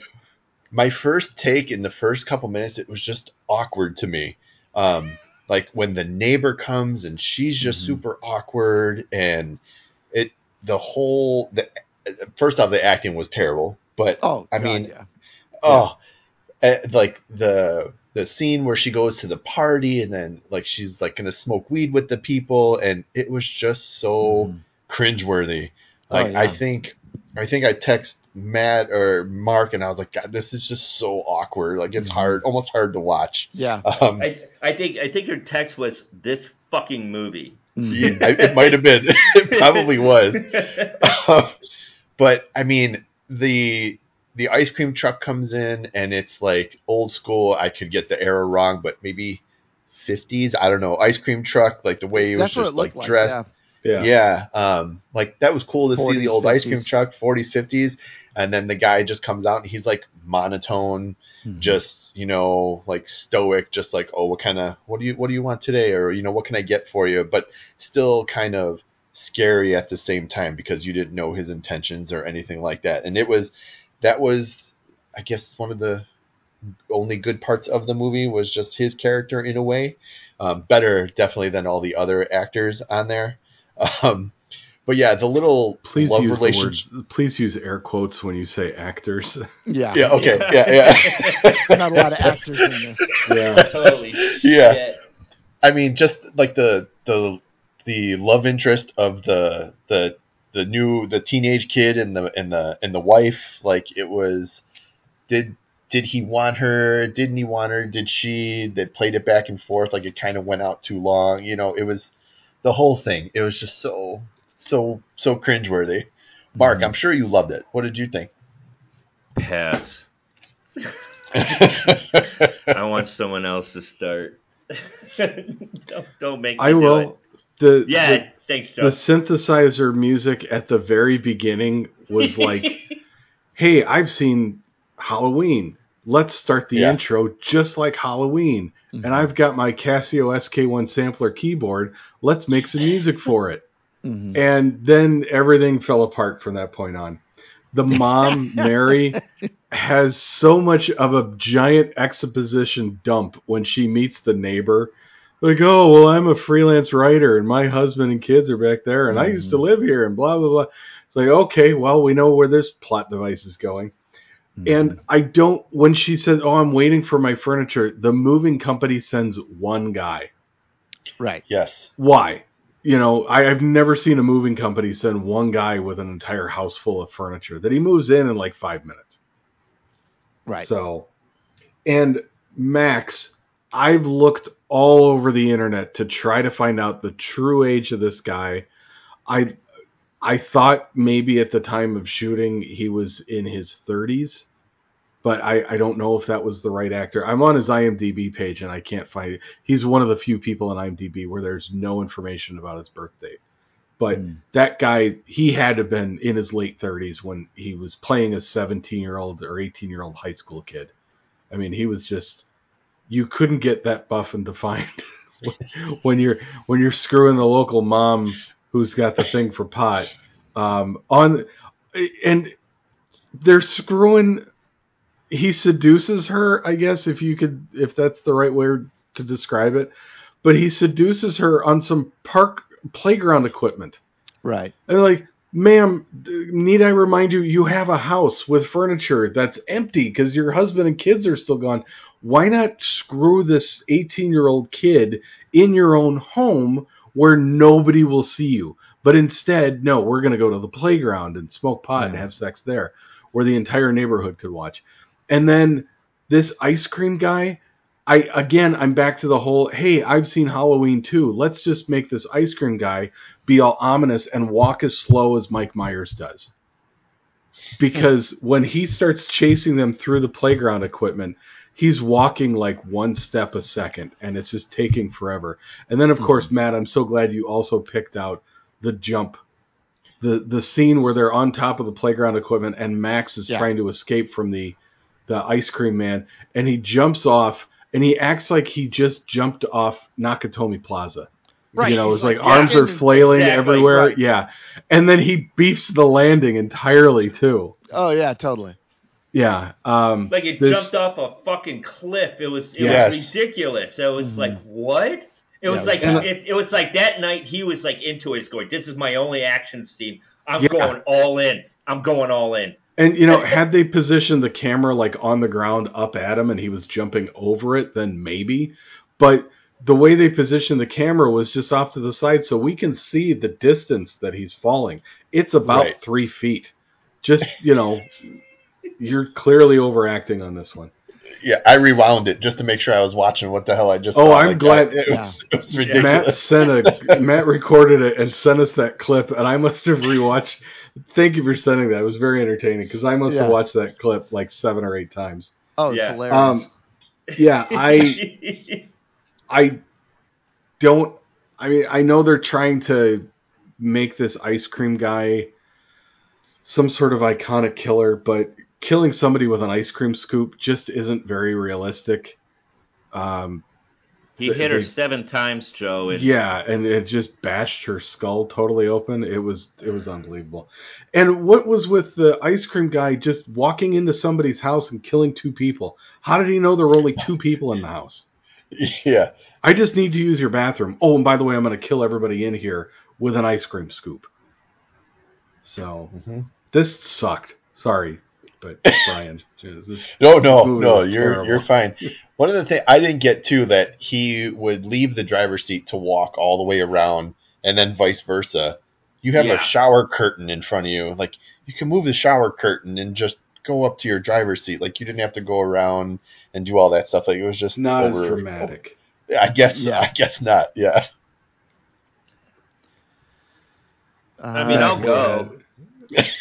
my first take in the first couple minutes, it was just awkward to me. Um, like when the neighbor comes and she's just Mhm. super awkward, and it the whole the first off the acting was terrible, but Oh, I God, mean, yeah. oh, eh, like the the scene where she goes to the party and then like she's like gonna smoke weed with the people, and it was just so Mhm. cringeworthy. Oh, Like I think I think I text Matt or Marc and I was like, God, this is just so awkward. Like it's Mhm. hard, almost hard to watch. Yeah. Um, I I think I think your text was this fucking movie. Mhm. yeah, it might have been. it probably was. Um, but I mean, the the ice cream truck comes in and it's like old school. I could get the era wrong, but maybe fifties. I don't know. Ice cream truck, like the way it was That's what just it like looked like. dressed. Yeah. Yeah. Yeah, um, like that was cool to see the old ice cream truck, 40s, 50s, and then the guy just comes out and he's like monotone, Mhm. just you know, like stoic, just like oh, what kind of what do you what do you want today, or you know, what can I get for you? But still kind of scary at the same time because you didn't know his intentions or anything like that, and it was that was, I guess, one of the only good parts of the movie was just his character in a way, um, better definitely than all the other actors on there. Um, but yeah, the little Please love use the words. Please use air quotes when you say actors. Yeah. Yeah, okay, yeah, yeah, Not a lot of actors in this. Yeah. Holy yeah. shit. I mean, just like the the the love interest of the the the new the teenage kid and the and the and the wife. Like it was, did did he want her? Didn't he want her? Did she? They played it back and forth. Like it kind of went out too long. You know, it was the whole thing. It was just so so so cringeworthy. Marc, Mhm. I'm sure you loved it. What did you think? Pass. I want someone else to start. don't, don't make me I do will. it. The Yeah, the, thanks, the synthesizer music at the very beginning was like, "Hey, I've seen Halloween. Let's start the Yeah. intro just like Halloween." Mhm. And I've got my Casio SK1 sampler keyboard. Let's make some music for it. Mhm. And then everything fell apart from that point on. The mom, Mary, has so much of a giant exposition dump when she meets the neighbor. Like, oh, well, I'm a freelance writer and my husband and kids are back there and I used to live here and blah, blah, blah. It's like, okay, well, we know where this plot device is going. Mhm. And I don't, when she says, oh, I'm waiting for my furniture, the moving company sends one guy. right. yes. Why? You know, I, I've never seen a moving company send one guy with an entire house full of furniture that he moves in in like five minutes. Right. So, and Max, I've looked all over the internet to try to find out the true age of this guy. I I thought maybe at the time of shooting he was in his 30s, but I, I don't know if that was the right actor. I'm on his IMDb page and I can't find it. He's one of the few people in IMDb where there's no information about his birth date. But Mm. that guy, he had to have been in his late 30s when he was playing a 17 year old or 18 year old high school kid. I mean, he was just you couldn't get that buff and defined when you're when you're screwing the local mom who's got the thing for pot um, on and they're screwing. He seduces her, I guess, if you could, if that's the right way to describe it. But he seduces her on some park playground equipment. Right. And like, ma'am, need I remind you, you have a house with furniture that's empty because your husband and kids are still gone. Why not screw this 18 year old kid in your own home where nobody will see you? But instead, no, we're going to go to the playground and smoke pot and have sex there, where the entire neighborhood could watch. And then this ice cream guy, I again, I'm back to the whole. Hey, I've seen Halloween too. Let's just make this ice cream guy be all ominous and walk as slow as Mike Myers does. Because when he starts chasing them through the playground equipment, he's walking like one step a second and it's just taking forever. And then of mm-hmm. course, Matt, I'm so glad you also picked out the jump. The the scene where they're on top of the playground equipment and Max is Yeah. trying to escape from the the ice cream man and he jumps off and he acts like he just jumped off Nakatomi Plaza. Right, You know, it's like, like, arms are flailing exactly, everywhere. right. Yeah. And then he beefs the landing entirely too. Oh yeah, totally. Yeah. Um Like it this- jumped off a fucking cliff. It was it Yes. was ridiculous. It was Mhm. like what? It was Yeah, like and- it, it was like that night he was like into it. He's going, "This is my only action scene. I'm Yeah. going all in. I'm going all in." And you know, had they positioned the camera like on the ground up at him and he was jumping over it, then maybe. But the way they positioned the camera was just off to the side, so we can see the distance that he's falling. It's about Right. three feet. Just you know, you're clearly overacting on this one. Yeah, I rewound it just to make sure I was watching what the hell I just Oh, saw. I'm Like, glad- I- It, Yeah. was, it was Matt ridiculous. sent a Matt recorded it and sent us that clip, and I must have rewatched. Thank you for sending that. It was very entertaining because I must Yeah. have watched that clip like seven or eight times. Oh, it's Yeah. hilarious. Um, yeah, I I don't. I mean, I know they're trying to make this ice cream guy some sort of iconic killer, but killing somebody with an ice cream scoop just isn't very realistic. Um, he hit her They- seven times, Joe. And yeah, and it just bashed her skull totally open. It was it was unbelievable. And what was with the ice cream guy just walking into somebody's house and killing two people? How did he know there were only two people in the house? yeah, I just need to use your bathroom. Oh, and by the way, I'm going to kill everybody in here with an ice cream scoop. So Mhm. this sucked. Sorry, but Brian, this no, no, no. You're terrible. you're fine. One of the things I didn't get too that he would leave the driver's seat to walk all the way around, and then vice versa. You have Yeah. a shower curtain in front of you. Like you can move the shower curtain and just go up to your driver's seat. Like you didn't have to go around and do all that stuff. Like it was just it's not as over- dramatic. I guess. Yeah. I guess not. Yeah. I mean, I'll go.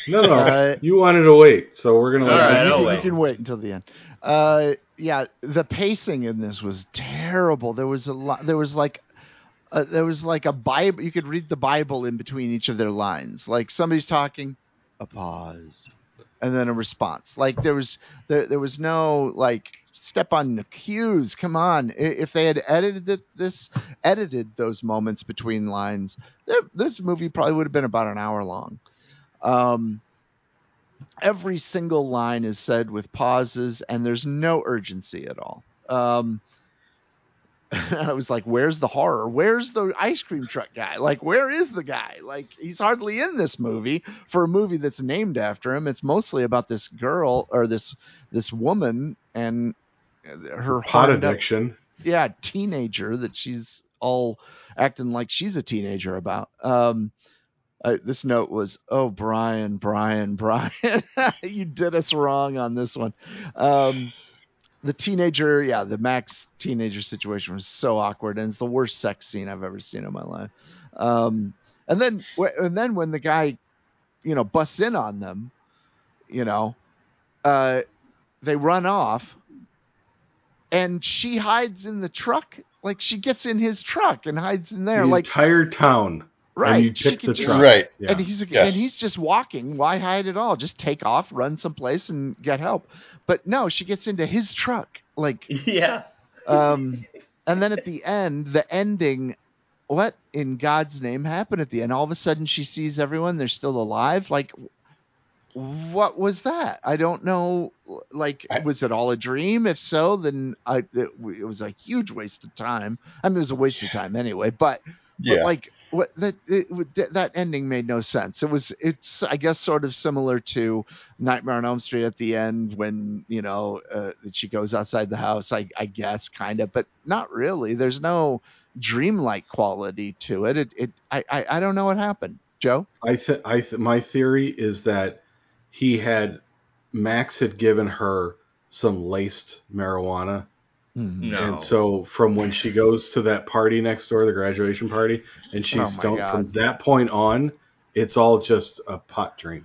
No, no, Uh, you wanted to wait, so we're gonna. All let you you, I'll can, you wait. can wait until the end. Uh, yeah, the pacing in this was terrible. There was a lot. There was like, uh, there was like a Bible. You could read the Bible in between each of their lines. Like somebody's talking, a pause, and then a response. Like there was there there was no like step on the cues. Come on, if they had edited it, this edited those moments between lines, this movie probably would have been about an hour long. Um, every single line is said with pauses and there's no urgency at all. Um i was like where's the horror? Where's the ice cream truck guy? Like where is the guy? Like he's hardly in this movie for a movie that's named after him. It's mostly about this girl or this this woman and her Pot horned up- addiction. yeah, teenager that she's all acting like she's a teenager about. Um, uh, this note was, "Oh, Brian, Brian, Brian, you did us wrong on this one." Um, the teenager, yeah, the Max teenager situation was so awkward, and it's the worst sex scene I've ever seen in my life. Um, and then, and then when the guy, you know, busts in on them, you know, uh, they run off and she hides in the truck like she gets in his truck and hides in there the like entire town. Right you she the just- truck. Right. Yeah. and he's Yes. and he's just walking why hide at all just take off run someplace and get help but no she gets into his truck like yeah. um and then at the end the ending what in god's name happened at the end all of a sudden she sees everyone they're still alive like what was that i don't know like I- was it all a dream if so then i it, it was a huge waste of time i mean it was a waste of time anyway but but Yeah. like what that it, that- that ending made no sense. It was it's I guess sort of similar to Nightmare on Elm Street at the end when you know uh, she goes outside the house. I I guess kind of, but not really. There's no dreamlike quality to it. It it I I, I don't know what happened. Joe? I th- I th- my theory is that he had Max had given her some laced marijuana, Mhm. No. and so from when she goes to that party next door, the graduation party, and she's Oh my stoned God. from that point on, it's all just a pot dream.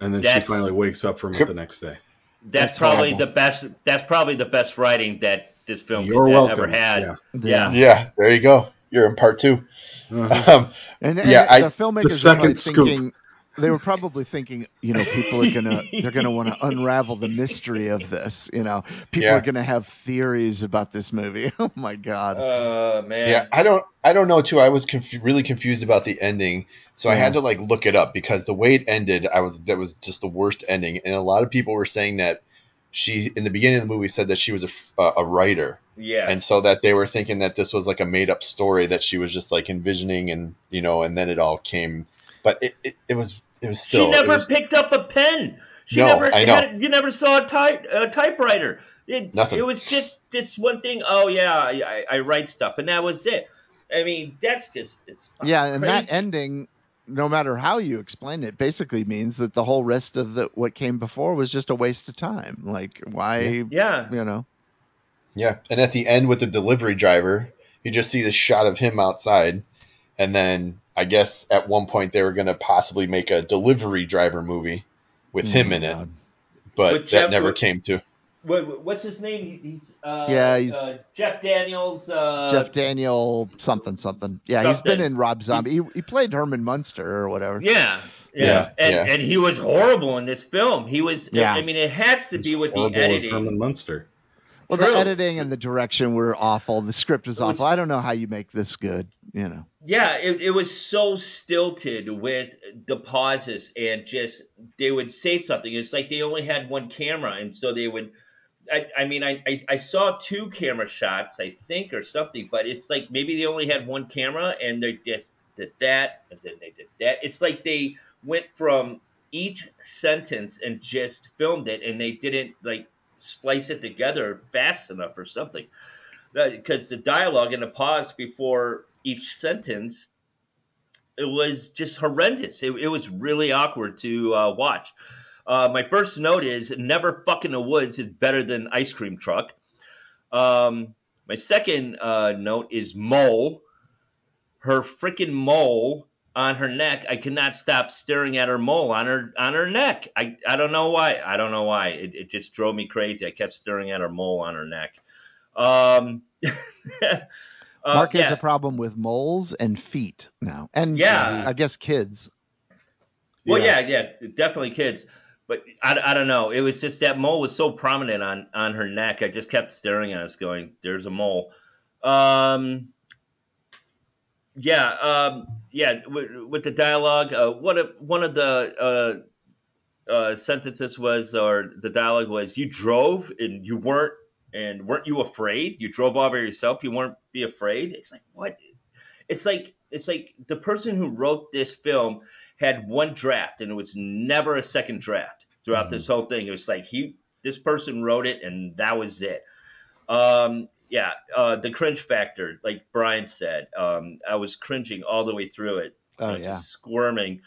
And then That's- she finally wakes up from it the next day. That's, That's probably horrible. the best. That's probably the best writing that this film You're welcome. ever had. Yeah. Yeah. Yeah, there you go. You're in part two. Uh-huh. Um, And, and Yeah, I- the filmmakers The were second probably scoop. thinking they were probably thinking, you know, people are gonna they're gonna want to unravel the mystery of this. You know, people Yeah. are gonna have theories about this movie. Oh my god. Uh man. yeah, I don't, I don't know too. I was conf- really confused about the ending, so I had to like look it up because the way it ended, I was that was just the worst ending, and a lot of people were saying that she in the beginning of the movie said that she was a a writer, Yeah. and so that they were thinking that this was like a made up story that she was just like envisioning, and you know, and then it all came, but it, it, it was it was still she never it was, picked up a pen. She No, never I know. Had, you never saw a type a typewriter. It, Nothing. It was just this one thing. Oh yeah, I, I, I write stuff, and that was it. I mean, that's just it's fucking yeah, and that ending, no matter how you explain it, basically means that the whole rest of the what came before was just a waste of time. Like why, Yeah. you know? Yeah, and at the end with the delivery driver, you just see the shot of him outside, and then I guess at one point they were going to possibly make a delivery driver movie with him Oh, in it, God. but With that Jeff- never with- came to. What, what's his name? He's uh, Yeah, he's- uh, Jeff Daniels. Uh, Jeff Daniel something something. Yeah, he's been in Rob Zombie. He, he played Herman Munster or whatever. Yeah. Yeah, Yeah, and yeah. and he was horrible in this film. He was. Yeah. I mean, it has to be with the Horrible as editing. Herman Munster. Well, True. the editing and the direction were awful. The script was was- awful. I don't know how you make this good. You know. Yeah, it, it was so stilted with the pauses and just they would say something. It's like they only had one camera, and so they would. I, I mean, I, I, I saw two camera shots, I think, or something, but it's like maybe they only had one camera and they just did that and then they did that. It's like they went from each sentence and just filmed it, and they didn't like splice it together fast enough or something. Because the dialogue and the pause before each sentence it was just horrendous. It, it was really awkward to uh, watch. Uh, my first note is never fucking the woods is better than ice cream truck. Um, my second uh, note is mole. Her freaking mole on her neck i cannot stop staring at her mole on her on her neck i, I don't know why i don't know why it, it just drove me crazy i kept staring at her mole on her neck um, uh, Marc yeah. has a problem with moles and feet now, and Yeah. I guess kids. Well, yeah, yeah, definitely kids. But I, I don't know. It was just that mole was so prominent on on her neck. I just kept staring at us, going, "There's a mole." Um, yeah, um, yeah. With, with the dialogue, uh, what one of the uh, uh, sentences was, or the dialogue was, "You drove and you weren't, and weren't you afraid? You drove all by yourself. You weren't be afraid." It's like what? It's like it's like the person who wrote this film had one draft and it was never a second draft throughout this whole thing. It was like he this person wrote it and that was it. Um yeah, uh the cringe factor, like Brian said, um I was cringing all the way through it. Oh uh, yeah. just squirming.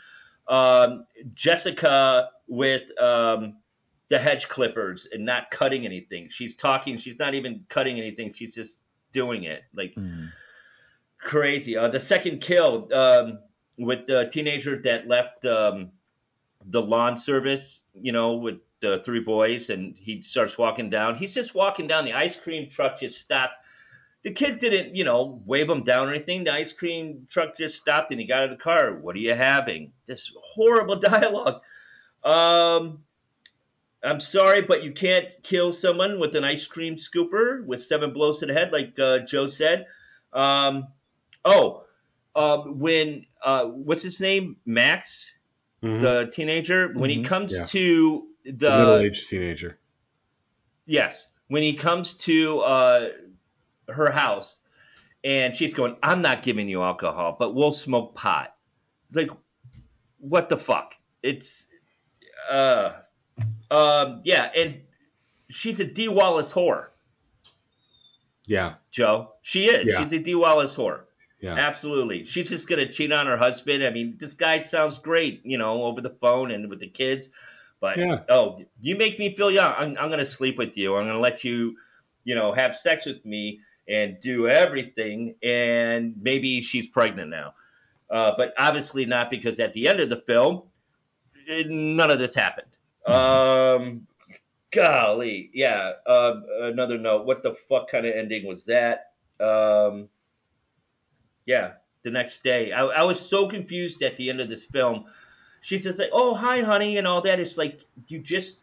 Um Jessica with um the hedge clippers and not cutting anything. She's talking, she's not even cutting anything, she's just doing it. Like Mm. crazy. Uh, the second kill um, with the teenager that left um, the lawn service, you know, with the three boys, and he starts walking down. He's just walking down. The ice cream truck just stopped. The kid didn't, you know, wave him down or anything. The ice cream truck just stopped, and he got out of the car. What are you having? This horrible dialogue. Um, I'm sorry, but you can't kill someone with an ice cream scooper with seven blows to the head, like uh, Joe said. Um, oh, um, when uh, what's his name, Max, Mhm. the teenager, when he Mhm. comes Yeah. to The middle-aged teenager. yes, when he comes to uh, her house, and she's going, "I'm not giving you alcohol, but we'll smoke pot." Like, what the fuck? It's uh, um, yeah, and she's a D Wallace whore. Yeah. Joe. She is. Yeah. She's a D Wallace whore. Yeah. Absolutely. She's just gonna cheat on her husband. I mean, this guy sounds great, you know, over the phone and with the kids. But Yeah. oh, you make me feel young. I'm, I'm gonna sleep with you. I'm gonna let you, you know, have sex with me and do everything. And maybe she's pregnant now. Uh, but obviously not because at the end of the film, eh, none of this happened. Um, golly, yeah. Uh, another note. What the fuck kind of ending was that? Um, yeah, the next day. I, I was so confused at the end of this film. She's says like, oh, hi, honey, and all that. It's like, you just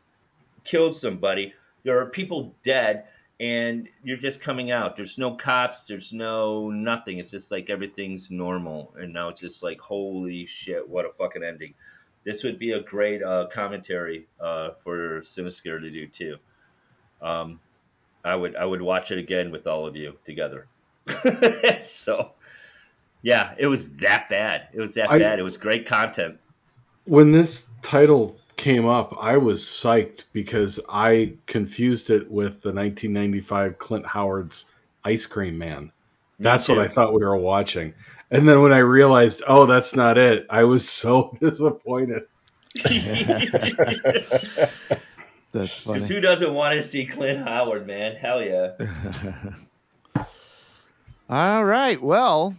killed somebody. There are people dead, and you're just coming out. There's no cops. There's no nothing. It's just like everything's normal. And now it's just like, holy shit, what a fucking ending. This would be a great uh, commentary uh, for Cinescare to do, too. Um, I would I would watch it again with all of you together. so, yeah, it was that bad. It was that I- bad. It was great content. When this title came up, I was psyched because I confused it with the 1995 Clint Howard's Ice Cream Man. That's what I thought we were watching. And then when I realized, oh, that's not it, I was so disappointed. That's funny. Because who doesn't want to see Clint Howard, man? Hell yeah. All right. Well,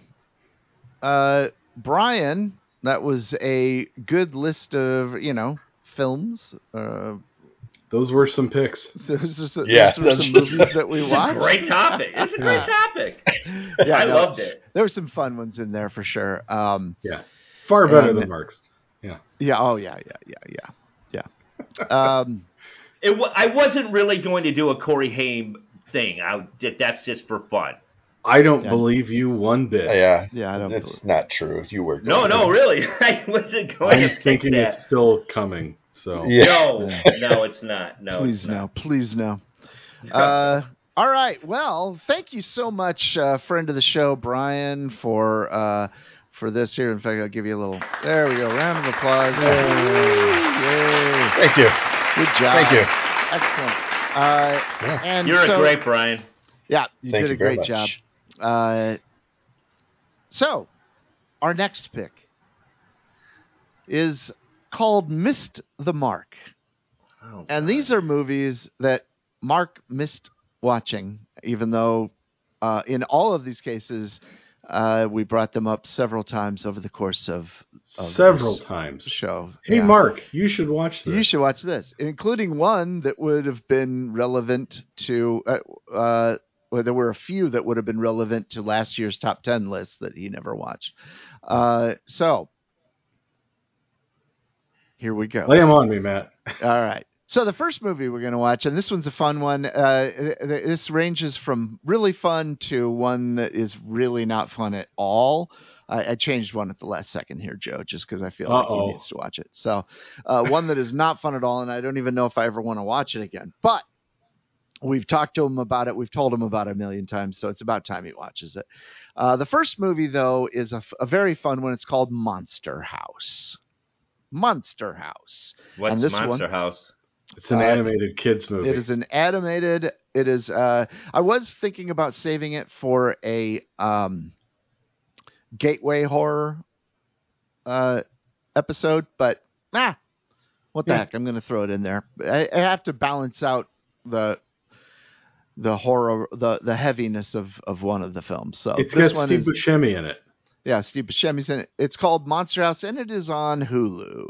uh, Brian, that was a good list of you know films. Uh, Those were some picks. those are some, Yeah, those were some movies that we It's a watched. great topic. It's a great topic. Yeah, I no, loved it. There were some fun ones in there for sure. Um, Far better And- than Marc's. yeah. Yeah. Oh yeah. Yeah. Yeah. Yeah. Yeah. Um, it wa- I wasn't really going to do a Corey Haim thing. I, that's just for fun. I don't Yeah. believe you one bit. yeah, yeah. I don't. it's believe- not true. You were No, going no, to. really. I wasn't going I'm to thinking that. it's still coming. So Yeah. No, no, it's not. No, please it's no. Please no. Uh, all right. Well, thank you so much, uh, friend of the show, Brian, for uh, for this here. In fact, I'll give you a little. There we go. Round of applause. Yay. Thank you. Good job. Thank you. Excellent. Uh, Yeah. and You're so, a great Brian. Yeah, you Thank did you a very great job. Uh, so, our next pick is called Missed the Mark. Oh, And these are movies that Marc missed watching, even though uh, in all of these cases, uh, we brought them up several times over the course of, of several times. show. Hey, Yeah. Marc, you should watch this. You should watch this, including one that would have been relevant to. Uh, uh, well, there were a few that would have been relevant to last year's top ten list that he never watched. Uh, so here we go. Lay them on me, Matt. All right. So the first movie we're going to watch, and this one's a fun one. Uh, th- th- this ranges from really fun to one that is really not fun at all. I, I changed one at the last second here, Joe, just because I feel like Uh-oh. he needs to watch it. So uh, one that is not fun at all, and I don't even know if I ever want to watch it again. But we've talked to him about it. We've told him about it a million times, so it's about time he watches it. Uh, the first movie, though, is a, f- a very fun one. It's called Monster House. Monster House. What's and this Monster one- House? It's an Uh, animated kids movie. It is an animated. It is. Uh, I was thinking about saving it for a um, gateway horror uh, episode, but ah, what the Yeah. heck? I'm going to throw it in there. I, I have to balance out the the horror, the the heaviness of of one of the films. So it's this got one Steve is Buscemi in it. yeah, Steve Buscemi's in it. It's called Monster House, and it is on Hulu.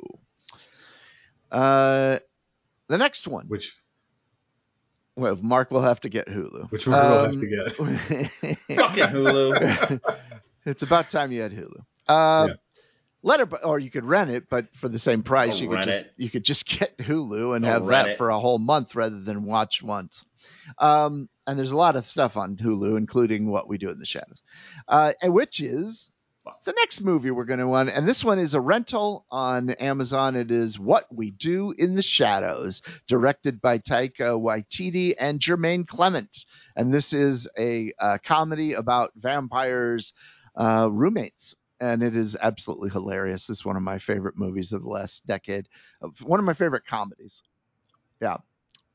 Uh, the next one. Which Well, Marc will have to get Hulu. which one will have Um, to get? Fucking Hulu. it's about time you had Hulu. Uh, Yeah. Letter, or you could rent it, but for the same price, I'll you could just it. you could just get Hulu and I'll have that it. for a whole month rather than watch once. Um, and there's a lot of stuff on Hulu, including What We Do in the Shadows, uh, and which is the next movie we're going to want. And this one is a rental on Amazon. It is What We Do in the Shadows, directed by Taika Waititi and Jermaine Clement. And this is a uh, comedy about vampires' uh, roommates. And it is absolutely hilarious. It's one of my favorite movies of the last decade. One of my favorite comedies. Yeah.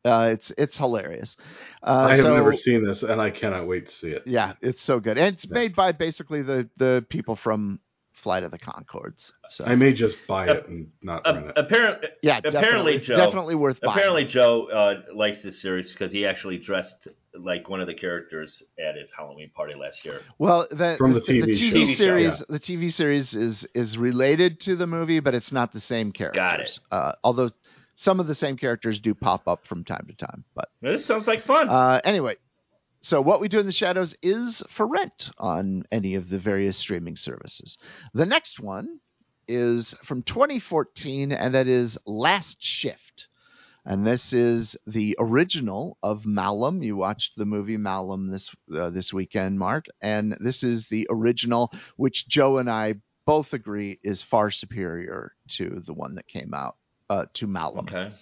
Uh, it's it's hilarious. Uh, I have so- never seen this, and I cannot wait to see it. Yeah, it's so good, and it's Yeah. made by basically the the people from Flight of the Conchords. So I may just buy it and not rent Uh, it. apparently, yeah, apparently, definitely, Joe- definitely worth buying. apparently, Joe uh, likes this series because he actually dressed like one of the characters at his Halloween party last year. Well, the, From the, the TV show. TV show, series, the TV series is is related to the movie, but it's not the same characters. Got it. Uh, although some of the same characters do pop up from time to time. But This sounds like fun. uh, anyway, so what we do in the shadows is for rent on any of the various streaming services. The next one is from 2014, and that is Last Shift. And this is the original of Malum. You watched the movie Malum this uh, this weekend, Marc, and this is the original, which Joe and I both agree is far superior to the one that came out uh, to Malum. okay.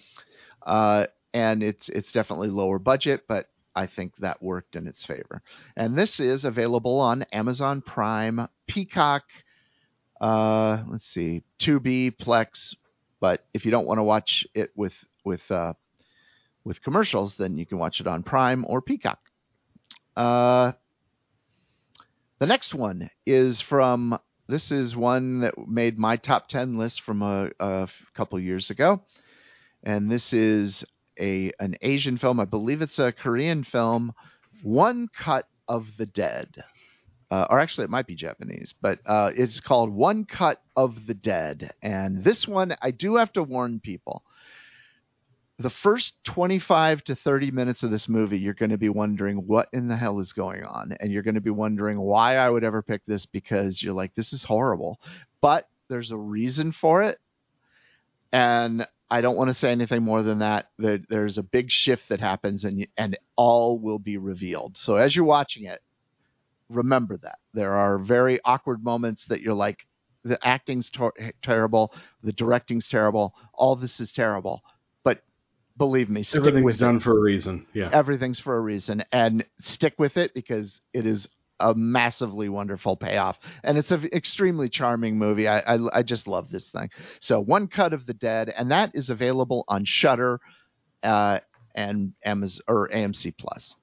Uh, and it's it's definitely lower budget, but I think that worked in its favor. And this is available on Amazon Prime, Peacock, uh, let's see, Tubi, Plex. But if you don't want to watch it with with uh, with commercials, then you can watch it on Prime or Peacock. Uh, the next one is from this is one that made my top ten list from a, a couple years ago, and this is a an Asian film. I believe it's a Korean film. One Cut of the Dead, uh, or actually it might be Japanese, but uh, it's called One Cut of the Dead. And this one, I do have to warn people. The first 25 to 30 minutes of this movie, you're going to be wondering what in the hell is going on. And you're going to be wondering why I would ever pick this because you're like, this is horrible. But there's a reason for it. And I don't want to say anything more than that. There's a big shift that happens, and and all will be revealed. So as you're watching it, remember that there are very awkward moments that you're like, the acting's tor- terrible, the directing's terrible, all this is terrible. Believe me, stick Everything's with done it. for a reason. Yeah. Everything's for a reason, and stick with it because it is a massively wonderful payoff, and it's an extremely charming movie. I, I I just love this thing. So one cut of the dead, and that is available on Shudder, uh, and Amazon or AMC Plus.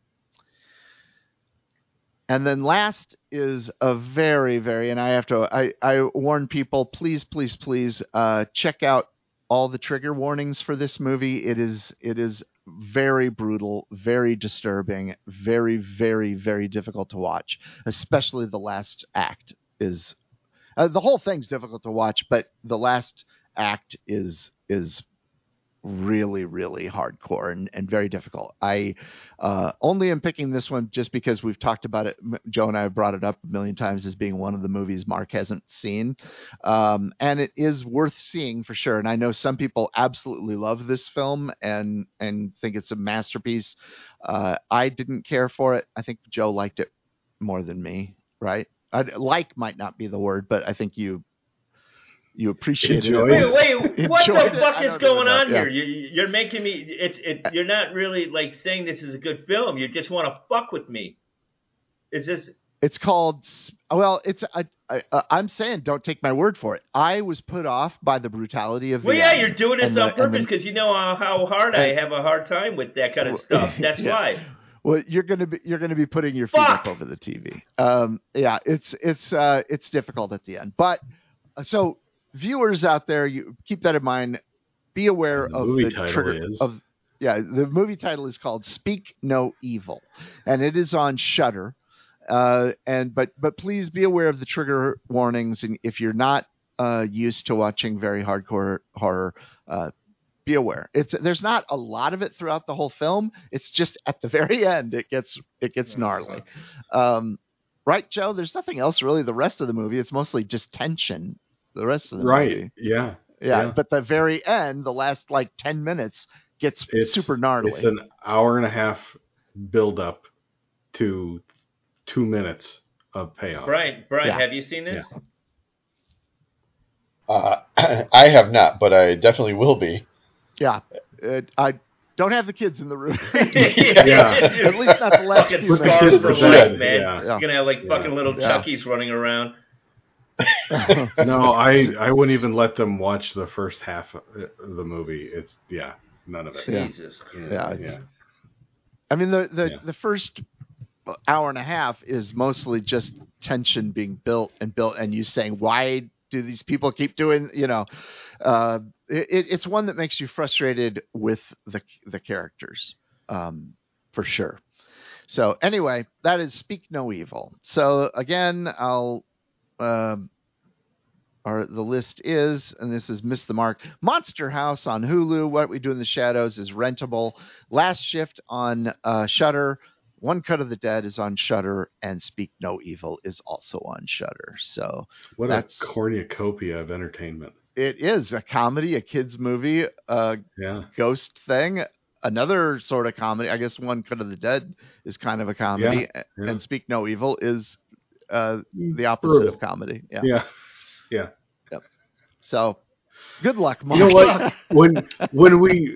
And then last is a very, very, and I have to, I, I warn people, please, please, please, uh, check out all the trigger warnings for this movie. It is, it is very brutal, very disturbing, very, very, very difficult to watch. Especially the last act is, uh, the whole thing's difficult to watch, but the last act is is really, really hardcore and, and very difficult. I uh, only am picking this one just because we've talked about it. Joe and I have brought it up a million times as being one of the movies Marc hasn't seen. Um, and it is worth seeing for sure. And I know some people absolutely love this film and, and think it's a masterpiece. Uh, I didn't care for it. I think Joe liked it more than me, right? I, like might not be the word, but I think you you appreciate Enjoyed it. Wait, wait, what Enjoyed the it. fuck is going on yeah. here? You, you're making me. It's it. You're not really like saying this is a good film. You just want to fuck with me. Is this? It's called. Well, it's. I, I, uh, I'm saying, don't take my word for it. I was put off by the brutality of the. Well, yeah, you're doing this and the- on purpose because you know how, how hard I have a hard time with that kind of stuff. That's Yeah. why. Well, you're gonna be you're gonna be putting your feet Fuck! up over the TV. Um, yeah, it's it's uh, it's difficult at the end, but uh, so viewers out there, you keep that in mind. Be aware The of movie the title trigger is- of yeah. The movie title is called "Speak No Evil," and it is on Shudder. Uh, and but but please be aware of the trigger warnings, and if you're not uh, used to watching very hardcore horror, uh, be aware. It's there's not a lot of it throughout the whole film. It's just at the very end it gets it gets gnarly. Um, right, Joe? There's nothing else really. The rest of the movie, it's mostly just tension. The rest of the Right. movie, Yeah. yeah. Yeah. But the very end, the last like ten minutes, gets It's super gnarly. It's an hour and a half build up to two minutes of payoff. Brian, Brian, Yeah. have you seen this? Uh, I have not, but I definitely will be. yeah, It- I don't have the kids in the room. Yeah. At least not the last fucking few Put the scars kids for life, man. yeah. Yeah. You're gonna have like Yeah. fucking little Yeah. Chuckies running around. No, I I wouldn't even let them watch the first half of the movie. It's yeah. none of it. Yeah. Jesus. Yeah. yeah. I mean, the the, Yeah. the first hour and a half is mostly just tension being built and built, and you saying, "Why do these people keep doing?" You know, uh, it, it's one that makes you frustrated with the the characters, um, for sure. So anyway, that is Speak No Evil. So again, I'll. Um, or the list is, and this is Miss the Mark, Monster House on Hulu. What We Do in the Shadows is rentable. Last Shift on uh, Shudder. One Cut of the Dead is on Shudder, and Speak No Evil is also on Shudder. So What That's- a cornucopia of entertainment. it is a comedy, a kids movie, a Yeah. ghost thing, another sort of comedy. I guess One Cut of the Dead is kind of a comedy, yeah. and Speak No Evil is uh, the opposite Brutal. of comedy. Yeah. Yeah. Yeah. So good luck, Marc. You know what? when when we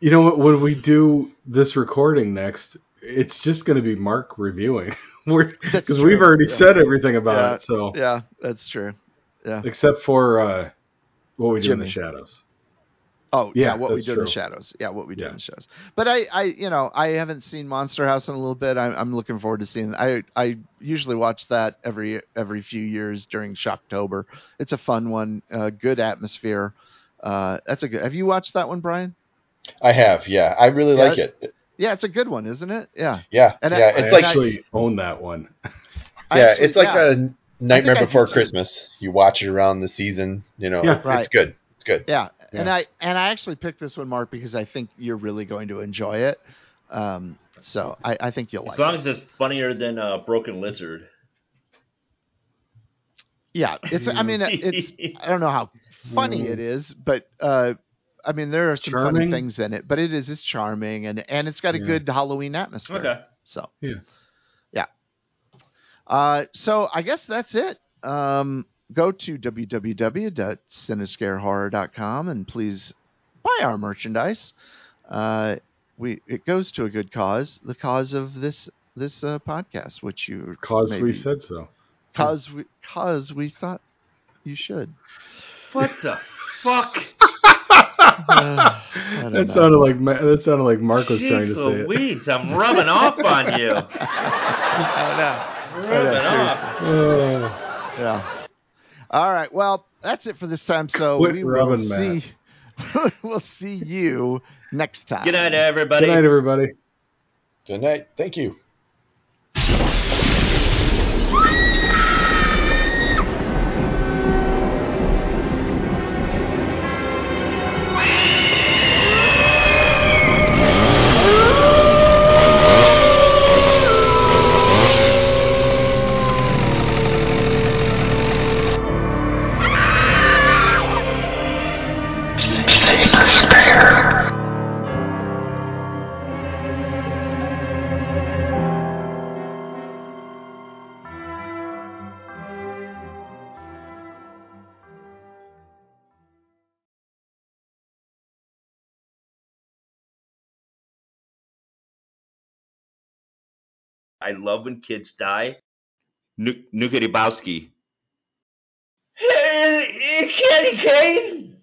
you know what when we do this recording next, it's just going to be Marc reviewing. Because we've already yeah. said everything about Yeah. it. So yeah, that's true. Yeah. except for uh, what we do in the shadows. Oh yeah, Yeah, what we do in the shadows. Yeah, what we do Yeah. in the shadows. But I, I, you know, I haven't seen Monster House in a little bit. I'm, I'm looking forward to seeing. I, I usually watch that every every few years during Shocktober. It's a fun one. Uh, good atmosphere. Uh, that's a good. Have you watched that one, Brian? I have, yeah. I really Yeah. like it. Yeah, it's a good one, isn't it? Yeah. Yeah, And yeah. I It's like actually own that one. Yeah, actually- it's like a Nightmare Before. Christmas. You watch it around the season. You know, it's, Right. it's good. It's good. Yeah, and I and I actually picked this one, Marc, because I think you're really going to enjoy it. Um, so I, I think you'll like As long it. as it's funnier than uh, Broken Lizard. Yeah, it's. I mean, it's. I don't know how funny Mm. it is, but uh, I mean, there are some funny things in it. But it is. It's charming, and and it's got a Yeah. good Halloween atmosphere. Okay. So Yeah. yeah. Uh, so I guess that's it. Um, go to www.cinescarehorror.com and please buy our merchandise. Uh, we it goes to a good cause, the cause of this this uh, podcast, which you Cause we said so. cause we cause we thought you should. What the fuck? Uh, that know. sounded like Ma- that sounded like Marc was trying to Jeez say it. Louise, I'm rubbing off on you. I know. Rubbing seriously. off. Oh, Yeah. All right. Well, that's it for this time. So Quit we will rubbing, Matt. see. we'll see you next time. Good night, everybody. good night, everybody. Good night. Thank you. I love when kids die. Nuke Nukadibowski. Hey, Candy Cane!